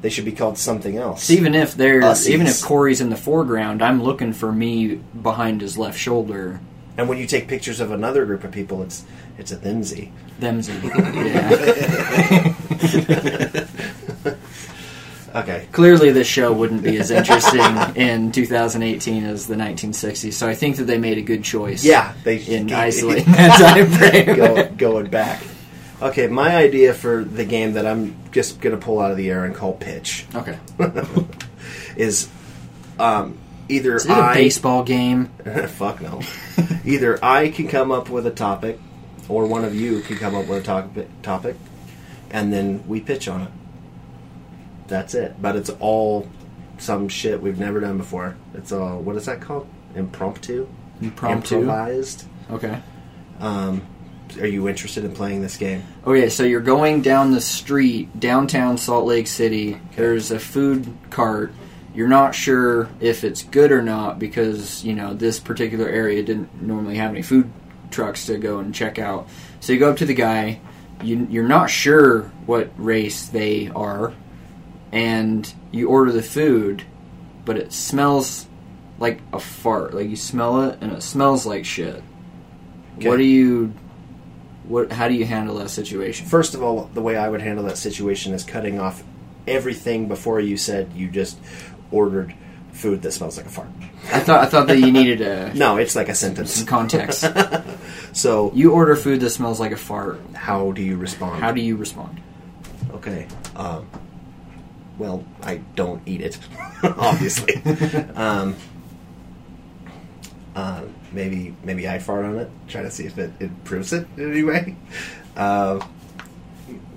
They should be called something else. Even if there's Ussies. even if Corey's in the foreground, I'm looking for me behind his left shoulder. And when you take pictures of another group of people, it's it's a themsy. Themsy. yeah. Okay. Clearly, this show wouldn't be as interesting in 2018 as the 1960s. So I think that they made a good choice. Yeah, they In isolating that time frame. go, going back. Okay, my idea for the game that I'm just gonna pull out of the air and call pitch Okay. is um, either Is it a I baseball game? fuck no, either I can come up with a topic, or one of you can come up with a topic, topic, and then we pitch on it. That's it. But it's all some shit we've never done before. It's all what is that called? Impromptu, Impromptu. improvised. Okay. Um, are you interested in playing this game? Okay, so you're going down the street, downtown Salt Lake City. There's a food cart. You're not sure if it's good or not because, you know, this particular area didn't normally have any food trucks to go and check out. So you go up to the guy. You, you're not sure what race they are. And you order the food, but it smells like a fart. Like you smell it and it smells like shit. Okay. What do you. What, how do you handle that situation? First of all, the way I would handle that situation is cutting off everything before you said you just ordered food that smells like a fart. I thought I thought that you needed a, No, it's like a some sentence. context. So, You order food that smells like a fart. how do you respond? How do you respond? Okay. Um, well, I don't eat it, obviously. um, uh, maybe maybe I fart on it. Try to see if it improves it in any way. Uh,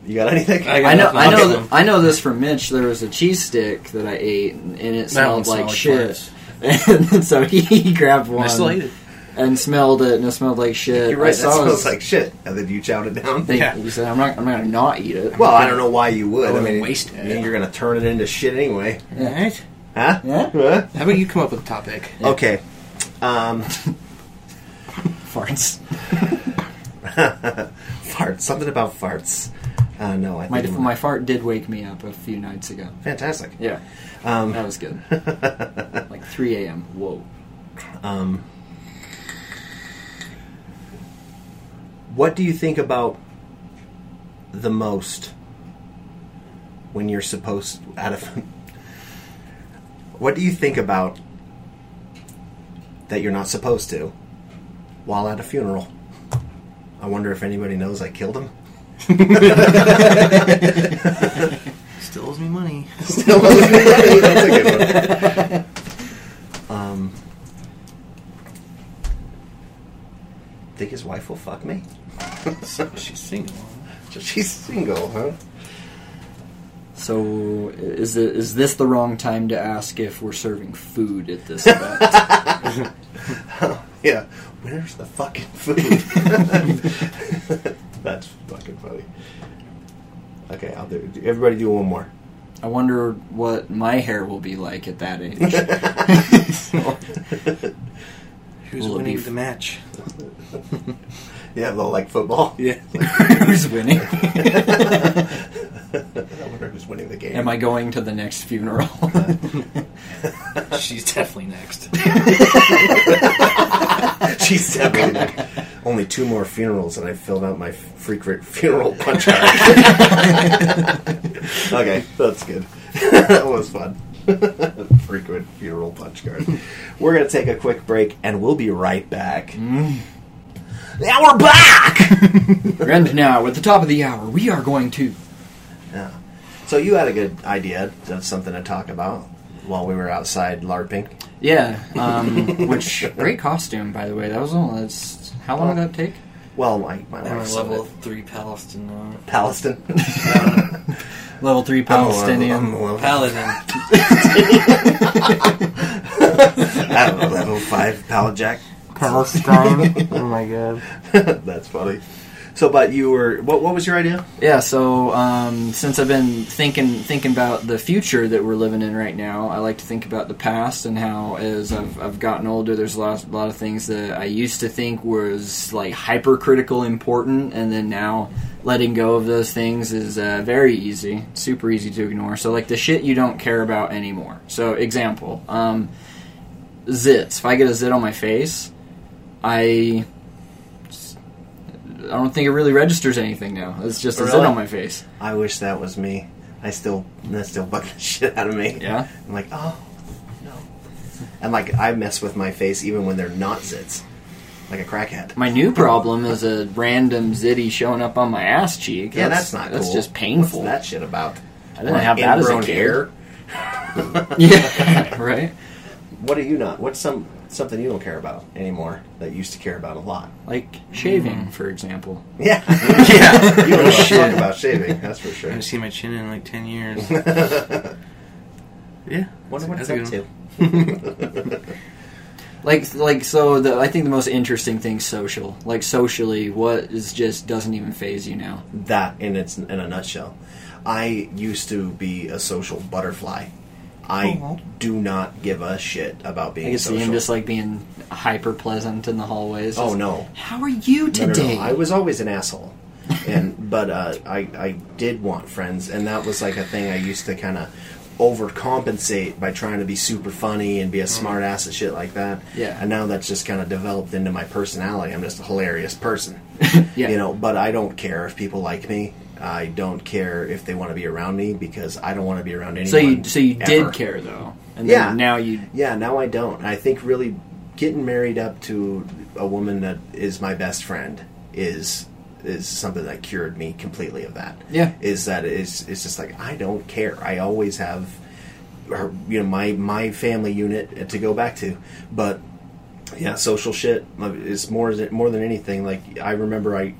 you got anything? I got I know I know th- I know this from Mitch. There was a cheese stick that I ate and, and it That smelled like like shit. and so he, he grabbed one I still ate it. and smelled it and it smelled like shit. You're I right. That saw smells his like shit. And then you chowed it down. thing. Yeah. You said I'm not I'm not gonna not eat it. Well, I don't know why you would. I I, mean, waste it. You're going to turn it into shit anyway. Alright. Huh? Yeah. Huh? How about you come up with a topic? Okay. Um, farts. farts. Something about farts. Uh, no, I My think my fart did wake me up a few nights ago. fantastic. Yeah, Um, that was good. like 3 a.m. Whoa. um, what do you think about the most when you're supposed out of? what do you think about that you're not supposed to while at a funeral? I wonder if anybody knows I killed him. Still owes me money. Still owes me money. That's a good one. Um, think his wife will fuck me? She's single. She's single, huh? So is it, is this the wrong time to ask if we're serving food at this event? Yeah. Where's the fucking food? That's fucking funny. Okay, I'll do. Everybody, do one more. I wonder what my hair will be like at that age. Who's Will it winning be- the match? Yeah, well, like football. Yeah. Who's winning? I wonder who's winning the game. Am I going to the next funeral? She's definitely next. She's definitely there. Only two more funerals, and I filled out my frequent funeral punch card. okay, that's good. that was fun. frequent funeral punch card. We're gonna take a quick break, and we'll be right back. Mm. Now we're back. and now, at the top of the hour, we are going to. Yeah. So you had a good idea of something to talk about while we were outside LARPing. Yeah, um, which great costume by the way. That was all. That's how long did that take? Well, my my I'm wife's a level three Palestine now. Palestine. Level three Palestinian. Paladin. I don't level five pallet jack. Palestine. oh my god. That's funny. So, but you were what? What was your idea? Yeah, so um, since I've been thinking thinking about the future that we're living in right now, I like to think about the past and how, as I've, I've gotten older, there's a lot, a lot of things that I used to think was like hypercritical important, and then now letting go of those things is uh, very easy, super easy to ignore. So, like the shit you don't care about anymore. So, example, um, zits. If I get a zit on my face, I I don't think it really registers anything now. It's just a zit on my face. I wish that was me. I still that still bugged the shit out of me. Yeah. I'm like, oh no. And like I mess with my face even when they're not zits, like a crackhead. My new problem is a random zitty showing up on my ass cheek. Yeah, that's, not. That's cool. just painful. What's that shit about? I didn't have that as a Ingrown kid. hair. Yeah, right. What are you not? What's some something you don't care about anymore that you used to care about a lot? Like shaving, for example. Yeah, Yeah. you don't know shit about shaving. That's for sure. I haven't seen my chin in like ten years. Wonder yeah. what's that's up a good to. Like, like so. The I think the most interesting thing social. Like socially, what is just doesn't even phase you now. that in its in a nutshell. I used to be a social butterfly. I Oh. do not give a shit about being. I being can see social. him just like being hyper pleasant in the hallways. oh Just, no. How are you No, no, no. today? I was always an asshole, and but uh, I I did want friends, and that was like a thing I used to kind of overcompensate by trying to be super funny and be a smart ass and shit like that. Yeah. And now that's just kind of developed into my personality. I'm just a hilarious person. Yeah. You know, but I don't care if people like me. I don't care if they want to be around me because I don't want to be around anyone. so you so you ever. did care though, and then Yeah. now you Yeah, now I don't. I think really getting married up to a woman that is my best friend is is something that cured me completely of that. Yeah. Is that it's it's just like I don't care. I always have her, you know my my family unit to go back to. But yeah, social shit is more more than anything like I remember I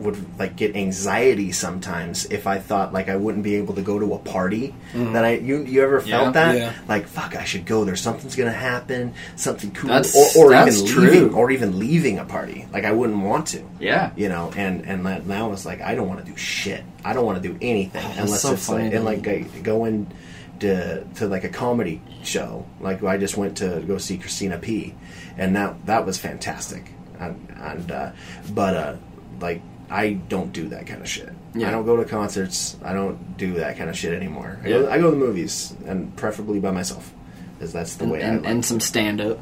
would like get anxiety sometimes if I thought like I wouldn't be able to go to a party. That I you you ever felt Yeah. that? Yeah. like fuck I should go there. Something's gonna happen. Something cool. That's- or, or that's even true. leaving or even leaving a party. Like I wouldn't want to. Yeah. You know and and that now it's like I don't want to do shit. I don't want to do anything that's unless so it's funny. like and like go- going to to like a comedy show. Like I just went to go see Christina P. And that that was fantastic. And, and uh, but uh like I don't do that kind of shit Yeah. I don't go to concerts I don't do that kind of shit anymore I, go, I go to the movies and preferably by myself because that's the and, way I and, like and some stand up.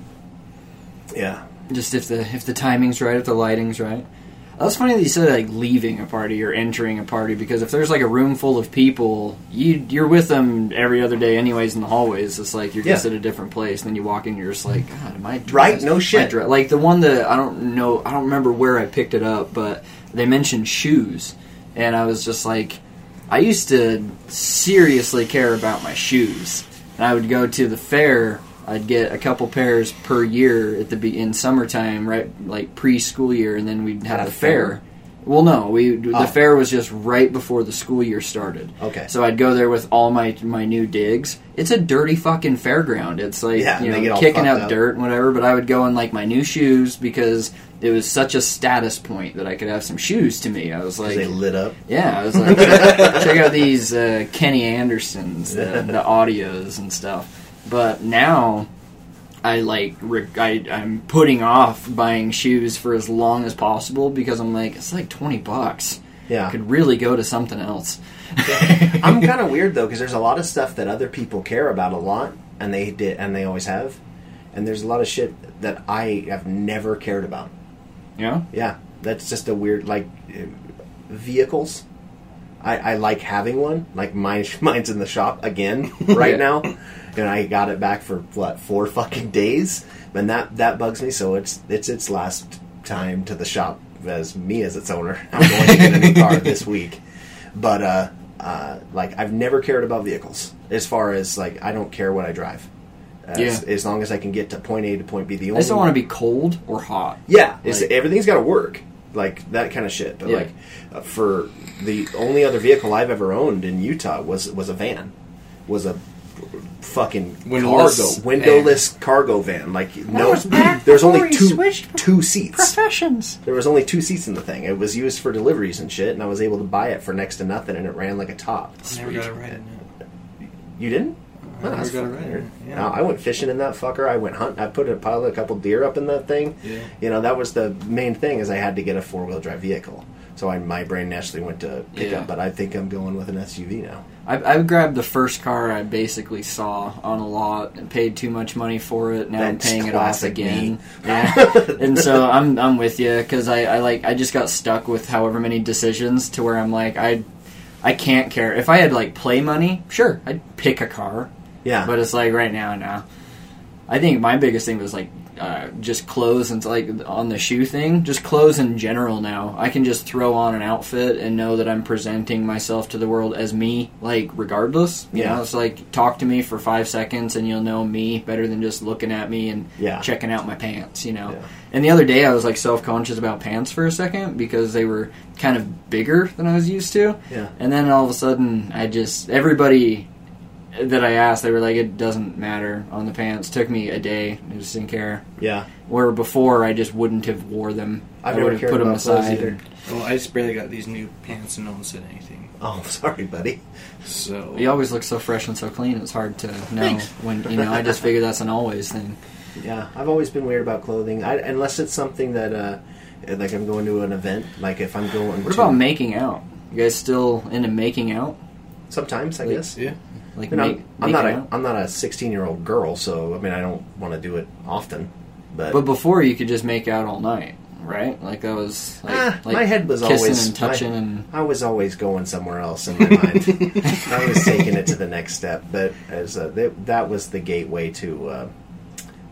yeah Just if the if the timing's right, if the lighting's right. That's funny that you said like leaving a party or entering a party because if there's like a room full of people, you you're with them every other day anyways in the hallways. It's like you're just Yeah. at a different place. And then you walk in, you're just like, God, am I dressed? Right? No shit. dre-" Like the one that I don't know, I don't remember where I picked it up, but they mentioned shoes, and I was just like, I used to seriously care about my shoes, and I would go to the fair. I'd get a couple pairs per year at the be- in summertime, right, like pre-school year, and then we'd have At the fair. fair? Well, no, we the Oh. fair was just right before the school year started. Okay. So I'd go there with all my my new digs. It's a dirty fucking fairground. It's like Yeah, you they know get all kicking fucked out up. dirt and whatever. But I would go in like my new shoes because it was such a status point that I could have some shoes to me. I was like, they lit up yeah, I was like, check out these uh, Kenny Andersons, the, the audios and stuff. But now, I like re- I, I'm putting off buying shoes for as long as possible because I'm like, it's like twenty bucks. yeah I could really go to something else. I'm kind of weird though because there's a lot of stuff that other people care about a lot, and they did, and they always have, and there's a lot of shit that I have never cared about. Yeah, Yeah, that's just a weird like uh, vehicles. I, I like having one. Like mine, mine's in the shop again right Yeah. now, and I got it back for what four fucking days, and that that bugs me. So it's it's its last time to the shop as me as its owner. I'm going to get a new car this week, but uh, uh, like I've never cared about vehicles as far as like I don't care what I drive. As, Yeah. as long as I can get to point A to point B. The I only just don't want to be cold or hot. yeah, it's, Like- everything's got to work, like that kind of shit. But Yeah. like uh, for the only other vehicle I've ever owned in Utah was was a van, was a fucking Windowless cargo windowless cargo van. Like no, was back there was only two two seats. Professions. There was only two seats in the thing. It was used for deliveries and shit, and I was able to buy it for next to nothing, and it ran like a top. I never got a ride in it. You didn't? I Oh, that's got a fucking ride weird. it. No, I went fishing in that fucker. I went hunting. I put a pile of a couple deer up in that thing. Yeah. You know, that was the main thing is I had to get a four wheel drive vehicle. So I, my brain naturally went to pickup, Yeah. but I think I'm going with an SUV now. I, I grabbed the first car I basically saw on a lot and paid too much money for it. Now I'm paying it off again. Yeah, and so I'm I'm with you because I, I like I just got stuck with however many decisions to where I'm like I I can't care if I had like play money. Sure, I'd pick a car, Yeah. but it's like right now, now. I think my biggest thing was like uh, just clothes and like on the shoe thing, just clothes in general. Now I can just throw on an outfit and know that I'm presenting myself to the world as me, like regardless. You Yeah. know, it's like talk to me for five seconds and you'll know me better than just looking at me and Yeah. checking out my pants. You know. Yeah. And the other day I was like self conscious about pants for a second because they were kind of bigger than I was used to. Yeah. And then all of a sudden, I just everybody that I asked, they were like, "It doesn't matter on the pants." Took me a day. I just didn't care. yeah. Where before, I just wouldn't have wore them. I've I never would have cared put them about clothes aside. either. Well, I just barely got these new pants and no one said anything. Oh, sorry, buddy. So You always look so fresh and so clean. It's hard to know Thanks. when you know. I just figure that's an always thing. Yeah, I've always been weird about clothing, I, unless it's something that, uh, like I'm going to an event. Like if I'm going What to about making out? You guys still into making out? sometimes, I Like- guess. yeah, Like make, I'm, I'm not a? I'm not a 16 year old girl, so I mean I don't want to do it often. But, But before, you could just make out all night, right? Like that was like, Ah, like my head was kissing always and touching my- and I was always going somewhere else in my mind. I was taking it to the next step, but as uh, that, that was the gateway to uh,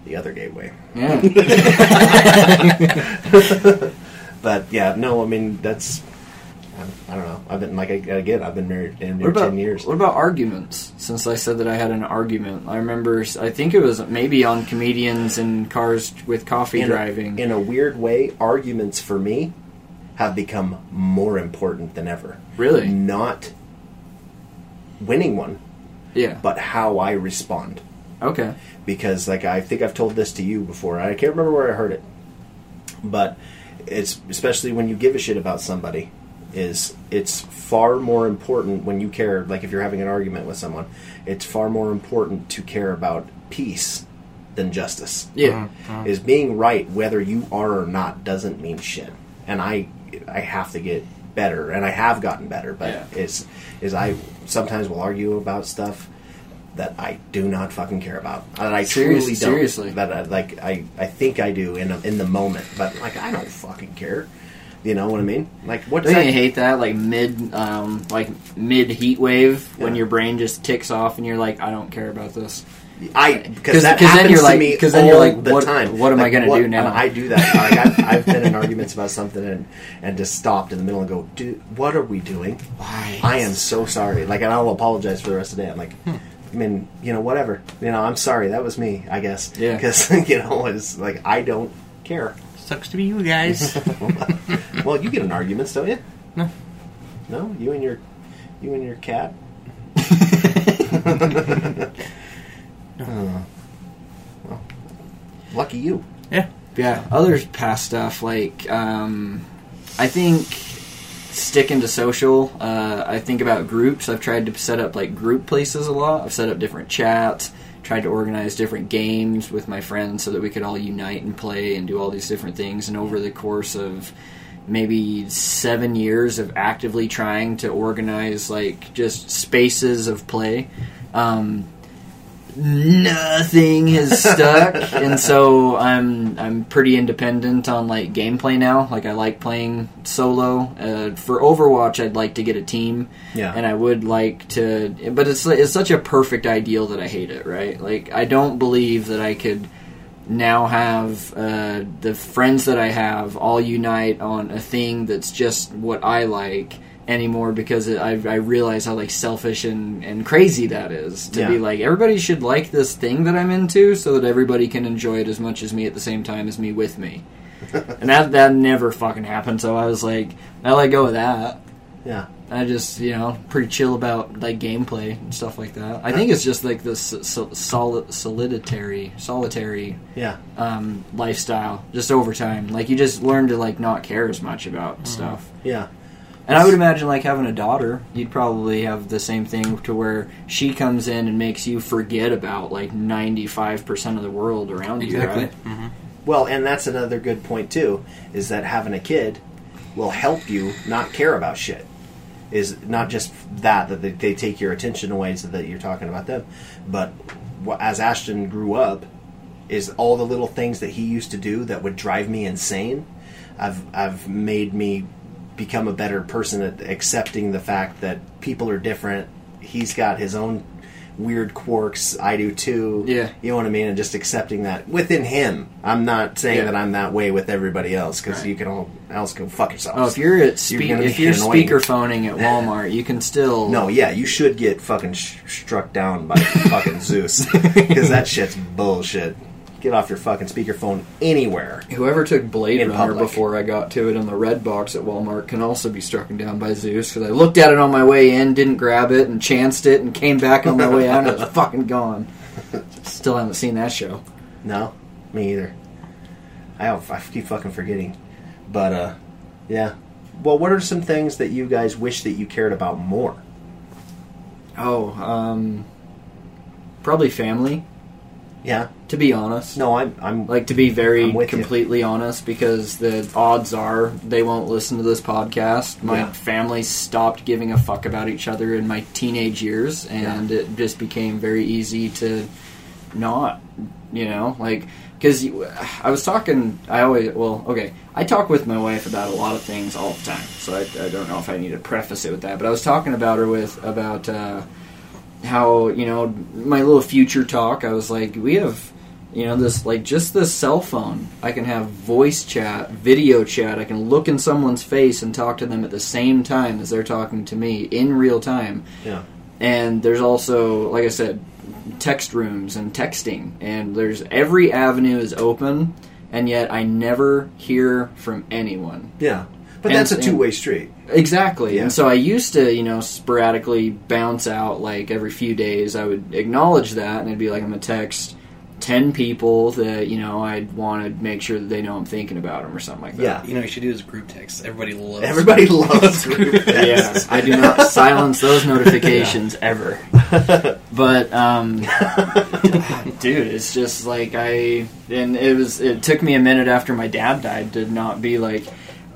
the other gateway. yeah. But yeah, no, I mean that's I, I don't know. I've been like I, again, I've been married What about ten years. what about arguments? Since I said that I had an argument, I remember. I think it was maybe on comedians and cars with coffee in, driving. A, in a weird way, arguments for me have become more important than ever. Really? not winning one, yeah. but how I respond. Okay. because like I think I've told this to you before. I can't remember where I heard it, but it's especially when you give a shit about somebody. Is it's far more important when you care. Like if you're having an argument with someone, it's far more important to care about peace than justice. Yeah. Mm-hmm. Mm-hmm. Is being right whether you are or not doesn't mean shit. And I I have to get better, and I have gotten better. But Yeah. is is I sometimes will argue about stuff that I do not fucking care about. That I seriously, truly don't. seriously. That I, like I, I think I do in a, in the moment, but like I don't fucking care. You know what I mean? Like what Don't you hate that? Like mid, um, like mid heat wave when your brain just ticks off and you're like, I don't care about this. I because that 'cause then happens you're to like- me 'cause then you're all like, the what- time. what am I gonna do now? And I do that. Like I've, I've been in arguments about something and and just stopped in the middle and go, dude, what are we doing? Why? I am so sorry. Like, and I'll apologize for the rest of the day. I'm like, Hmm. I mean, you know, whatever. You know, I'm sorry. That was me, I guess. Yeah. Because you know, it's like I don't care. sucks to be you guys. Well, you get in arguments, don't you? No. No, you and your, you and your cat. Oh. Well, lucky you. yeah, Yeah, other past stuff like um, I think sticking to social. Uh, I think about groups. I've tried to set up like group places a lot. I've set up different chats. Tried to organize different games with my friends so that we could all unite and play and do all these different things. And over the course of maybe seven years of actively trying to organize like just spaces of play. Um, nothing has stuck and so i'm i'm pretty independent on like gameplay now like i like playing solo uh, for overwatch i'd like to get a team Yeah. and i would like to but it's it's such a perfect ideal that i hate it right like i don't believe that i could now have uh, the friends that i have all unite on a thing that's just what i like anymore because it, I, I realize how like selfish and, and crazy that is to Yeah. be like everybody should like this thing that I'm into so that everybody can enjoy it as much as me at the same time as me with me. and that that never fucking happened. So I was like, I let go of that. Yeah. I just you know pretty chill about like gameplay and stuff like that. I think it's just like this so, solid solitary solitary Yeah. um, lifestyle just over time. Like you just learn to like not care as much about stuff. Yeah. And I would imagine like having a daughter, you'd probably have the same thing to where she comes in and makes you forget about like ninety five percent of the world around Exactly. you. Right? hmm Well, and that's another good point too, is that having a kid will help you not care about shit. Is not just that that they, they take your attention away so that you're talking about them, but as Ashton grew up, is all the little things that he used to do that would drive me insane. I've I've made me become a better person at accepting the fact that people are different. He's got his own weird quirks. I do too. Yeah. You know what I mean? And just accepting that within him. I'm not saying Yeah. that I'm that way with everybody else because Right. you can all else go fuck yourselves. Oh, if you're at spe- You're if you're annoying. speakerphoning at Walmart, you can still no, yeah, you should get fucking sh- struck down by fucking Zeus because that shit's bullshit. Get off your fucking speakerphone anywhere. Whoever took Blade In Runner public. before I got to it in the Redbox at Walmart can also be struck down by Zeus because I looked at it on my way in, didn't grab it, and chanced it, and came back on my way out, and it was fucking gone. Still haven't seen that show. No, me either. I I keep fucking forgetting, but uh, yeah. Well, what are some things that you guys wish that you cared about more? Oh, um, probably family. Yeah. To be honest, No, I'm I'm like to be very I'm you. completely honest, because the odds are they won't listen to this podcast. My Yeah. family stopped giving a fuck about each other in my teenage years, and it just became very easy to not, you know, like because I was talking. I always well, okay. I talk with my wife about a lot of things all the time, so I, I don't know if I need to preface it with that. But I was talking about her with about. Uh, how you know my little future talk i was like we have you know this like just this cell phone. I can have voice chat video chat. I can look in someone's face and talk to them at the same time as they're talking to me in real time. Yeah. And there's also like i said text rooms and texting. And there's every avenue is open and yet i never hear from anyone. Yeah. But And- that's a two way street. Exactly. Yeah. And so I used to, you know, sporadically bounce out like every few days. I would acknowledge that and it'd be like I'm gonna text ten people that you know I'd want to make sure that they know I'm thinking about them or something like that. Yeah. You know, you should do is group text. Everybody loves. Everybody loves group Yeah, texts. I do not silence those notifications ever. But um, dude, it's just like I and it was. It took me a minute after my dad died to not be like,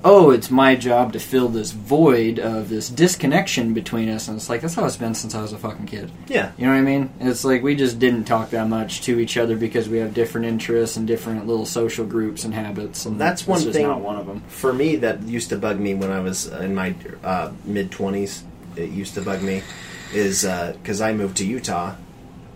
oh, it's my job to fill this void of this disconnection between us. And it's like that's how it's been since I was a fucking kid. Yeah. You know what I mean? It's like we just didn't talk that much to each other because we have different interests and different little social groups and habits. And That's one thing- Not one of them. For me, that used to bug me when I was in my uh, mid 20s. It used to bug me is because I moved to Utah,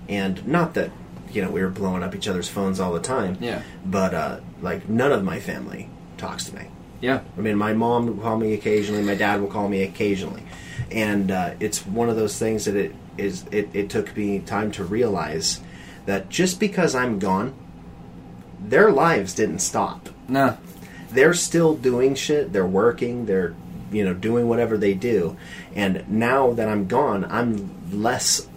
and not that you know we were blowing up each other's phones all the time, Yeah. but uh, like none of my family talks to me. Yeah. I mean, my mom will call me occasionally. My dad will call me occasionally, and uh, it's one of those things that it is. It, it took me time to realize that just because I'm gone, their lives didn't stop. No. They're still doing shit. They're working. They're you know doing whatever they do, and now that I'm gone, I'm less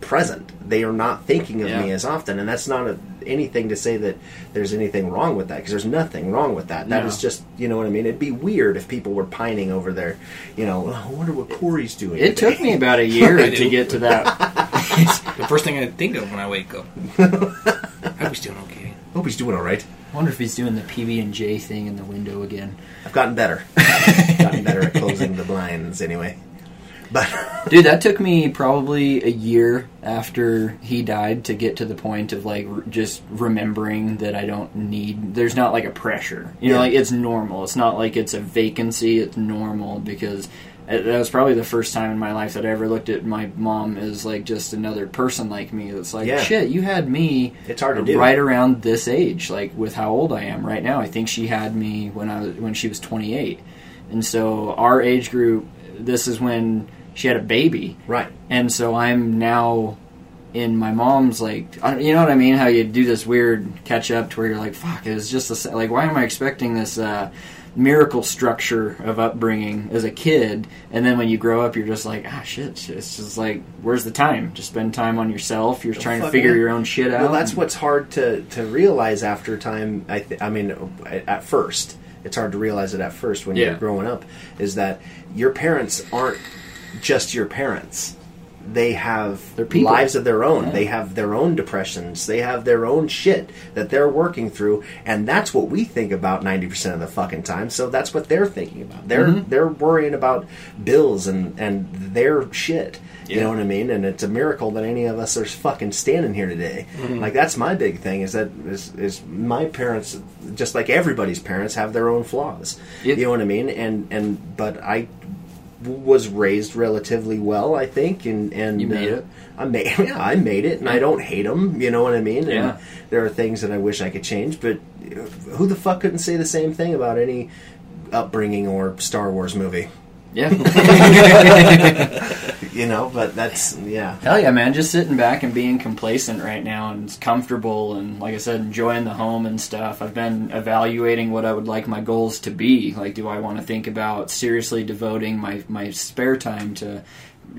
present. They are not thinking of Yeah. me as often, and that's not a, anything to say that there's anything wrong with that because there's nothing wrong with that. That No. is just you know what I mean. It'd be weird if people were pining over their, you know, "Oh, I wonder what Corey's doing. It today." took me about a year to get to that. the first thing I think of when I wake up. I was doing okay. Hope he's doing all right. I wonder if he's doing the PB and J thing in the window again. I've gotten better. gotten better at closing the blinds anyway. But Dude, that took me probably a year after he died to get to the point of like r- just remembering that I don't need. There's not like a pressure, you know, like it's normal. It's not like it's a vacancy. It's normal because it- that was probably the first time in my life that I ever looked at my mom as like just another person like me. That's like, Yeah. shit, you had me it's hard to do. right around this age, like with how old I am right now. I think she had me when I was when she was 28, and so our age group this is when she had a baby, Right. and so I'm now in my mom's like, you know what I mean? How you do this weird catch up to where you're like, fuck, it's just the like, why am I expecting this uh, miracle structure of upbringing as a kid, and then when you grow up, you're just like, ah, shit, it's just like, where's the time? Just spend time on yourself. You're trying to figure your own shit out. Well, that's what's hard to, to realize after time. I, th- I mean, at first, it's hard to realize it at first when Yeah. you're growing up. Is that your parents aren't just your parents. They have They're lives of their own. Yeah. They have their own depressions. They have their own shit that they're working through, and that's what we think about ninety percent of the fucking time. So that's what they're thinking about. They're Mm-hmm. they're worrying about bills and and their shit. You know what I mean? And it's a miracle that any of us are fucking standing here today. Mm-hmm. Like that's my big thing is that is, is my parents, just like everybody's parents, have their own flaws. You know what I mean? And and but I was raised relatively well, I think, and and You made uh, it. I made yeah, I made it, and I don't hate them. You know what I mean? And Yeah. there are things that I wish I could change, but uh, who the fuck couldn't say the same thing about any upbringing or Star Wars movie? Yeah. You know, but that's yeah. Hell yeah, man! Just sitting back and being complacent right now, and it's comfortable, and like I said, enjoying the home and stuff. I've been evaluating what I would like my goals to be. Like, do I want to think about seriously devoting my my spare time to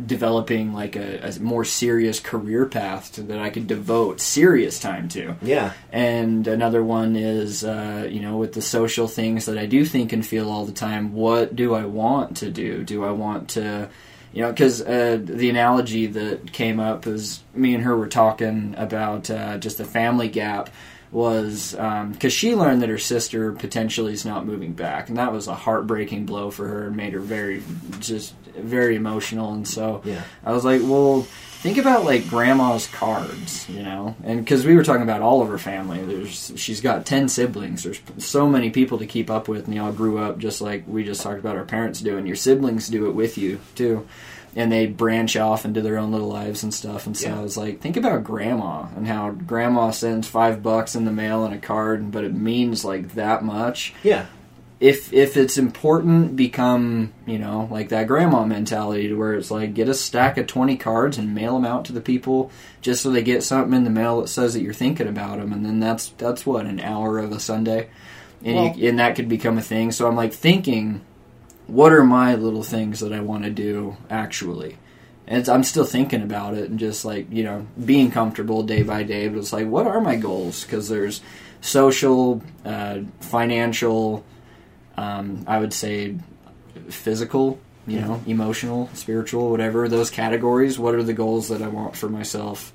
developing like a, a more serious career path to, that I could devote serious time to? Yeah. and another one is uh, you know with the social things that I do think and feel all the time. What do I want to do? Do I want to, you know, because uh, the analogy that came up is me and her were talking about uh, just the family gap was um, because she learned that her sister potentially is not moving back, and that was a heartbreaking blow for her and made her very just very emotional. And so Yeah. I was like, well, think about like grandma's cards, you know, and because we were talking about all of her family. There's she's got ten siblings. There's so many people to keep up with, and they all grew up just like we just talked about our parents do, and your siblings do it with you too. And they branch off into their own little lives and stuff. And so Yeah. I was like, think about grandma and how grandma sends five bucks in the mail and a card, but it means like that much Yeah. if if it's important, become you know like that grandma mentality to where it's like get a stack of twenty cards and mail them out to the people just so they get something in the mail that says that you're thinking about them, and then that's that's what an hour of a Sunday, and Well- you, and that could become a thing. So I'm like thinking, what are my little things that I want to do actually? And I'm still thinking about it and just like you know being comfortable day by day. But it's like, what are my goals? Because there's social, uh, financial, um, I would say physical, you know, emotional, spiritual, whatever those categories. What are the goals that I want for myself?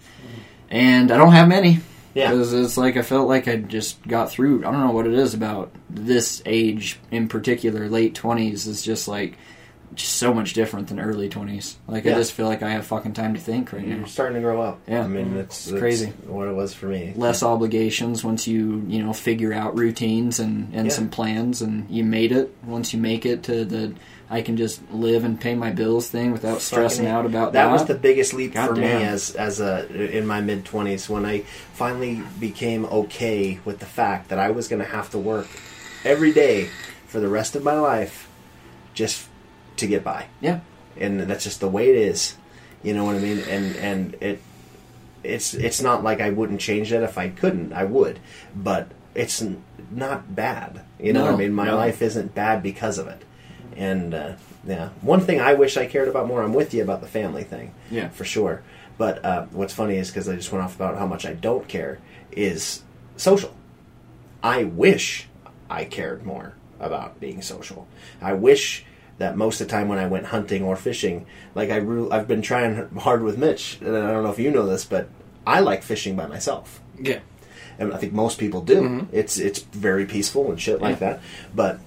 And I don't have many. Yeah. Because it's like I felt like I just got through. I don't know what it is about this age in particular. Late twenties is just like just so much different than early twenties. Like I just feel like I have fucking time to think right now. You're starting to grow up. Yeah. I mean, mm-hmm. it's, It's crazy. what it was for me. Less obligations once you you know figure out routines and and Yeah. some plans and you made it. Once you make it to the I can just live and pay my bills thing without stressing out about that that. was the biggest leap for me as as a in my mid twenties when I finally became okay with the fact that I was going to have to work every day for the rest of my life just to get by, yeah. and that's just the way it is. You know what I mean? And and it it's it's not like I wouldn't change that if I couldn't. I would, but it's not bad. You know what I mean? My no. life isn't bad because of it. And uh, yeah, one thing I wish I cared about more. I'm with you about the family thing, Yeah. for sure. But uh, what's funny is because I just went off about how much I don't care is social. I wish I cared more about being social. I wish that most of the time when I went hunting or fishing, like I re- I've been trying hard with Mitch, and I don't know if you know this, but I like fishing by myself Yeah. and I think most people do. It's it's very peaceful and shit like Yeah. that. But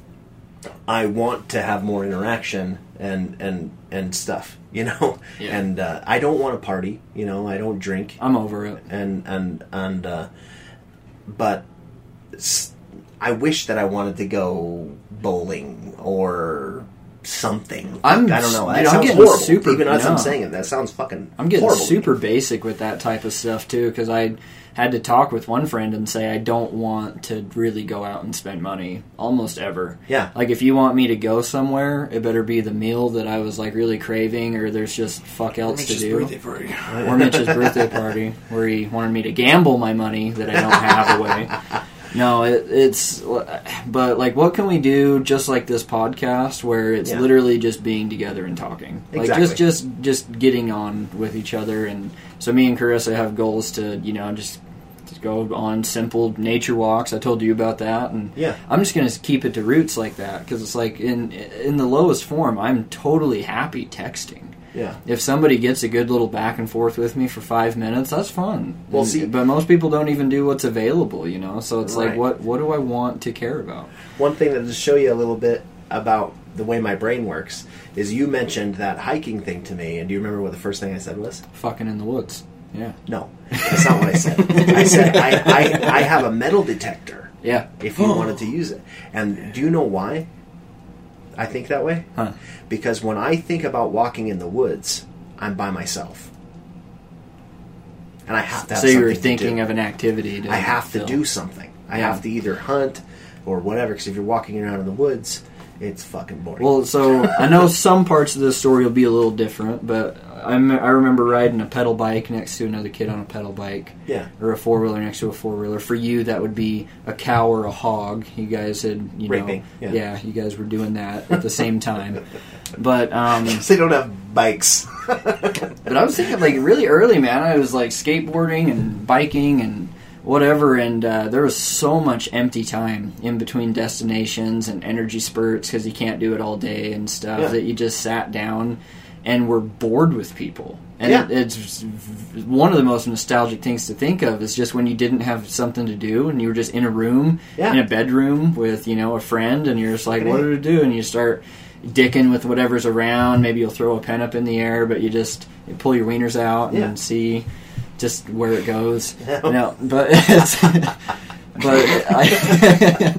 I want to have more interaction and and and stuff, you know. Yeah. And uh, I don't want to party, you know. I don't drink, I'm over it. and and and uh, but I wish that I wanted to go bowling or something. I'm- I don't know. That dude, I'm getting horrible. super- Even as I'm saying it, that sounds fucking. I'm getting super basic with that type of stuff too, because I had to talk with one friend and say I don't want to really go out and spend money almost ever. Yeah. Like if you want me to go somewhere, it better be the meal that I was like really craving, or there's just fuck else to do. birthday party. or Mitch's birthday party, where he wanted me to gamble my money that I don't have away. No, it, it's but like, what can we do? Just like this podcast, where it's Yeah. literally just being together and talking, like just just just getting on with each other. And so, me and Carissa have goals to you know just. Go on simple nature walks. I told you about that, and Yeah. I'm just gonna keep it to roots like that because it's like in in the lowest form, I'm totally happy texting Yeah. if somebody gets a good little back and forth with me for five minutes, that's fun. Well, And- see- but most people don't even do what's available, you know. So it's like, what what do I want to care about? One thing that just show you a little bit about the way my brain works is you mentioned that hiking thing to me, and do you remember what the first thing I said was? Fucking in the woods. Yeah, No, that's not what I said. I said I, I, I have a metal detector yeah. if you wanted to use it. And do you know why I think that way? Huh. Because when I think about walking in the woods, I'm by myself. And I have to have So you're thinking of an activity. To I have to fill. do something. I Yeah. have to either hunt or whatever. Because if you're walking around in the woods, it's fucking boring. Well, so I know some parts of the story will be a little different, but I remember riding a pedal bike next to another kid on a pedal bike. yeah, or a four wheeler next to a four wheeler. For you, that would be a cow or a hog. You guys had, you Raping, know, yeah. you guys were doing that at the same time. But um, they don't have bikes. but I was thinking like really early, man. I was like skateboarding and biking and whatever, and uh, there was so much empty time in between destinations and energy spurts because you can't do it all day and stuff. Yeah. That you just sat down and were bored with people. And Yeah. it, it's one of the most nostalgic things to think of is just when you didn't have something to do and you were just in a room, Yeah. in a bedroom with you know a friend, and you're just like, what do to do? And you start dicking with whatever's around. Maybe you'll throw a pen up in the air, but you just you pull your wieners out and see just where it goes. Yeah. No, but it's, but I,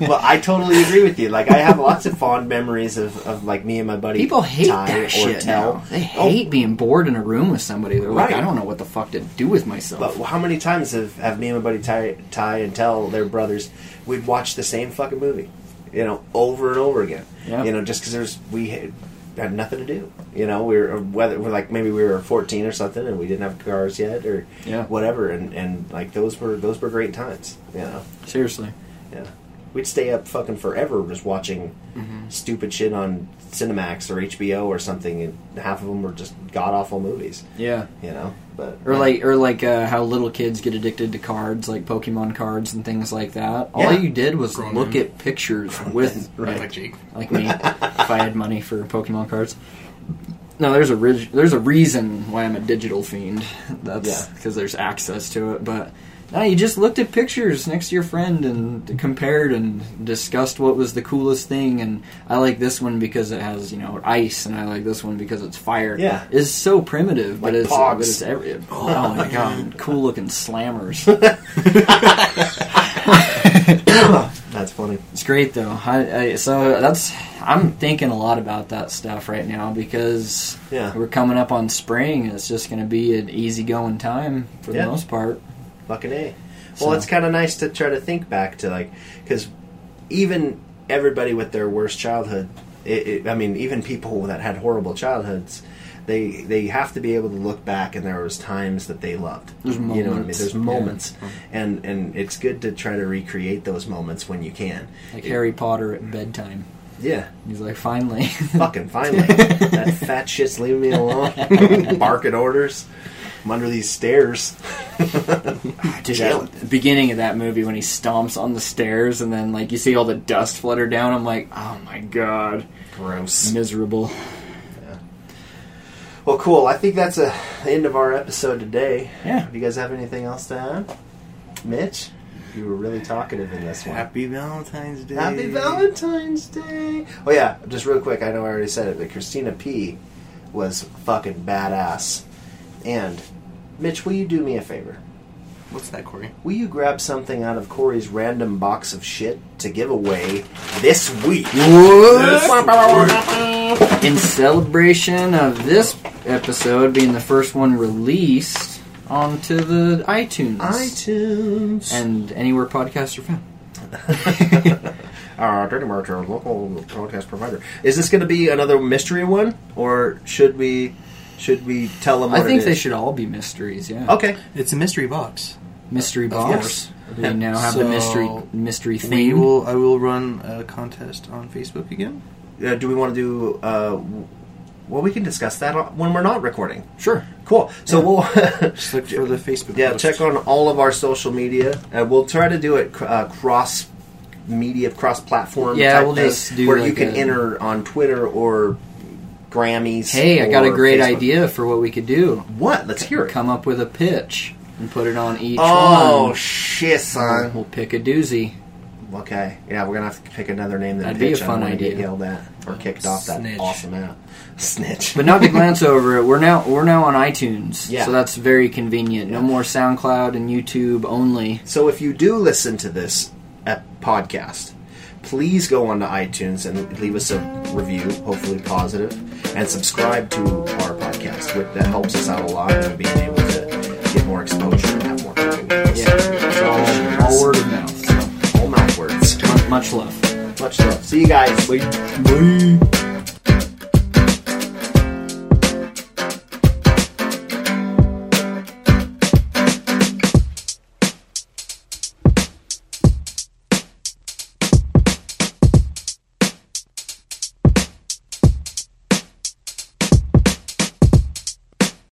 well, I totally agree with you. Like I have lots of fond memories of, of like me and my buddy. people hate Ty that shit Tell. now. They Oh, hate being bored in a room with somebody. They're like, Right. I don't know what the fuck to do with myself. But how many times have, have me and my buddy Ty, Ty and Tell, their brothers, we'd watch the same fucking movie, you know, over and over again. Yeah. You know, just because there's we had, nothing to do. You know, we were whether we're like maybe we were 14 or something and we didn't have cars yet or Yeah. whatever, and and like those were those were great times. You know, Seriously. yeah. We'd stay up fucking forever just watching Mm-hmm. stupid shit on Cinemax or HBO or something, and half of them were just god awful movies. Yeah. You know, but Or yeah. like, or like uh, how little kids get addicted to cards, like Pokemon cards and things like that. All Yeah. you did was Grown look men. at pictures with Right. Like Jake. like me, if I had money for Pokemon cards. No, there's a rig- there's a reason why I'm a digital fiend. That's Yeah. because there's access to it. But no, you just looked at pictures next to your friend and compared and discussed what was the coolest thing. And I like this one because it has you know ice, and I like this one because it's fire. Yeah. it's so primitive, but it's Pogs. but it's every, oh my god, cool looking slammers. that's funny. It's great though. I, I, so that's I'm thinking a lot about that stuff right now because Yeah. we're coming up on spring. and It's just going to be an easygoing time for Yeah. the most part. Fucking A. Well, So- it's kind of nice to try to think back to like, because even everybody with their worst childhood, it, it, I mean, even people that had horrible childhoods, they they have to be able to look back and there was times that they loved. There's You know what I mean? moments, There's yeah. moments, and and it's good to try to recreate those moments when you can. Like Harry Potter at bedtime. Yeah, He's like, finally. fucking finally, that fat shit's leaving me alone. Barking orders. I'm under these stairs. Dude, Chilling. at the beginning of that movie when he stomps on the stairs and then like you see all the dust flutter down, I'm like, oh my god, Gross. miserable. Well, cool. I think that's a the end of our episode today. Yeah. Do you guys have anything else to add? Mitch, you were really talkative in this one. Happy Valentine's Day. Happy Valentine's Day. Oh yeah, just real quick. I know I already said it, but Christina P was fucking badass. And Mitch, will you do me a favor? What's that, Corey? Will you grab something out of Corey's random box of shit to give away this week? In celebration of this episode being the first one released onto the iTunes iTunes. and anywhere podcasts are found. our uh, Dirty March, our local podcast provider. Is this going to be another mystery one, or should we should we tell them? What I think it they is? should all be mysteries. Yeah. Okay. It's a mystery box. Mystery Of box. course. Do we now have the So, mystery mystery We theme? will. I will run a contest on Facebook again. Uh, do we want to do? Uh, well, we can discuss that when we're not recording. Sure. Cool. So Yeah. we'll Just look for the Facebook. yeah post. check on all of our social media. Uh, we'll try to do it cr- uh, cross media, cross platform. Yeah, type we'll just do where you can a- enter on Twitter or Grammys. Hey, I got a great Facebook. idea for what we could do. What? Let's hear it. Come up with a pitch and put it on each Oh one. shit, son. We'll pick a doozy. Okay, yeah, we're gonna have to pick another name than That'd be a pitch. I don't fun wanna get idea. yelled at or kicked off that Snitch. awesome app. Snitch. But not to glance over it, we're now we're now on iTunes, Yeah. so that's very convenient. No more SoundCloud and YouTube only. So if you do listen to this podcast, please go onto iTunes and leave us a review, hopefully positive, and subscribe to our podcast. Which, that helps us out a lot in being able to get more exposure and have more people. Yeah, all, all word of mouth. So All mouth words. much love. Much love. See you guys. Bye.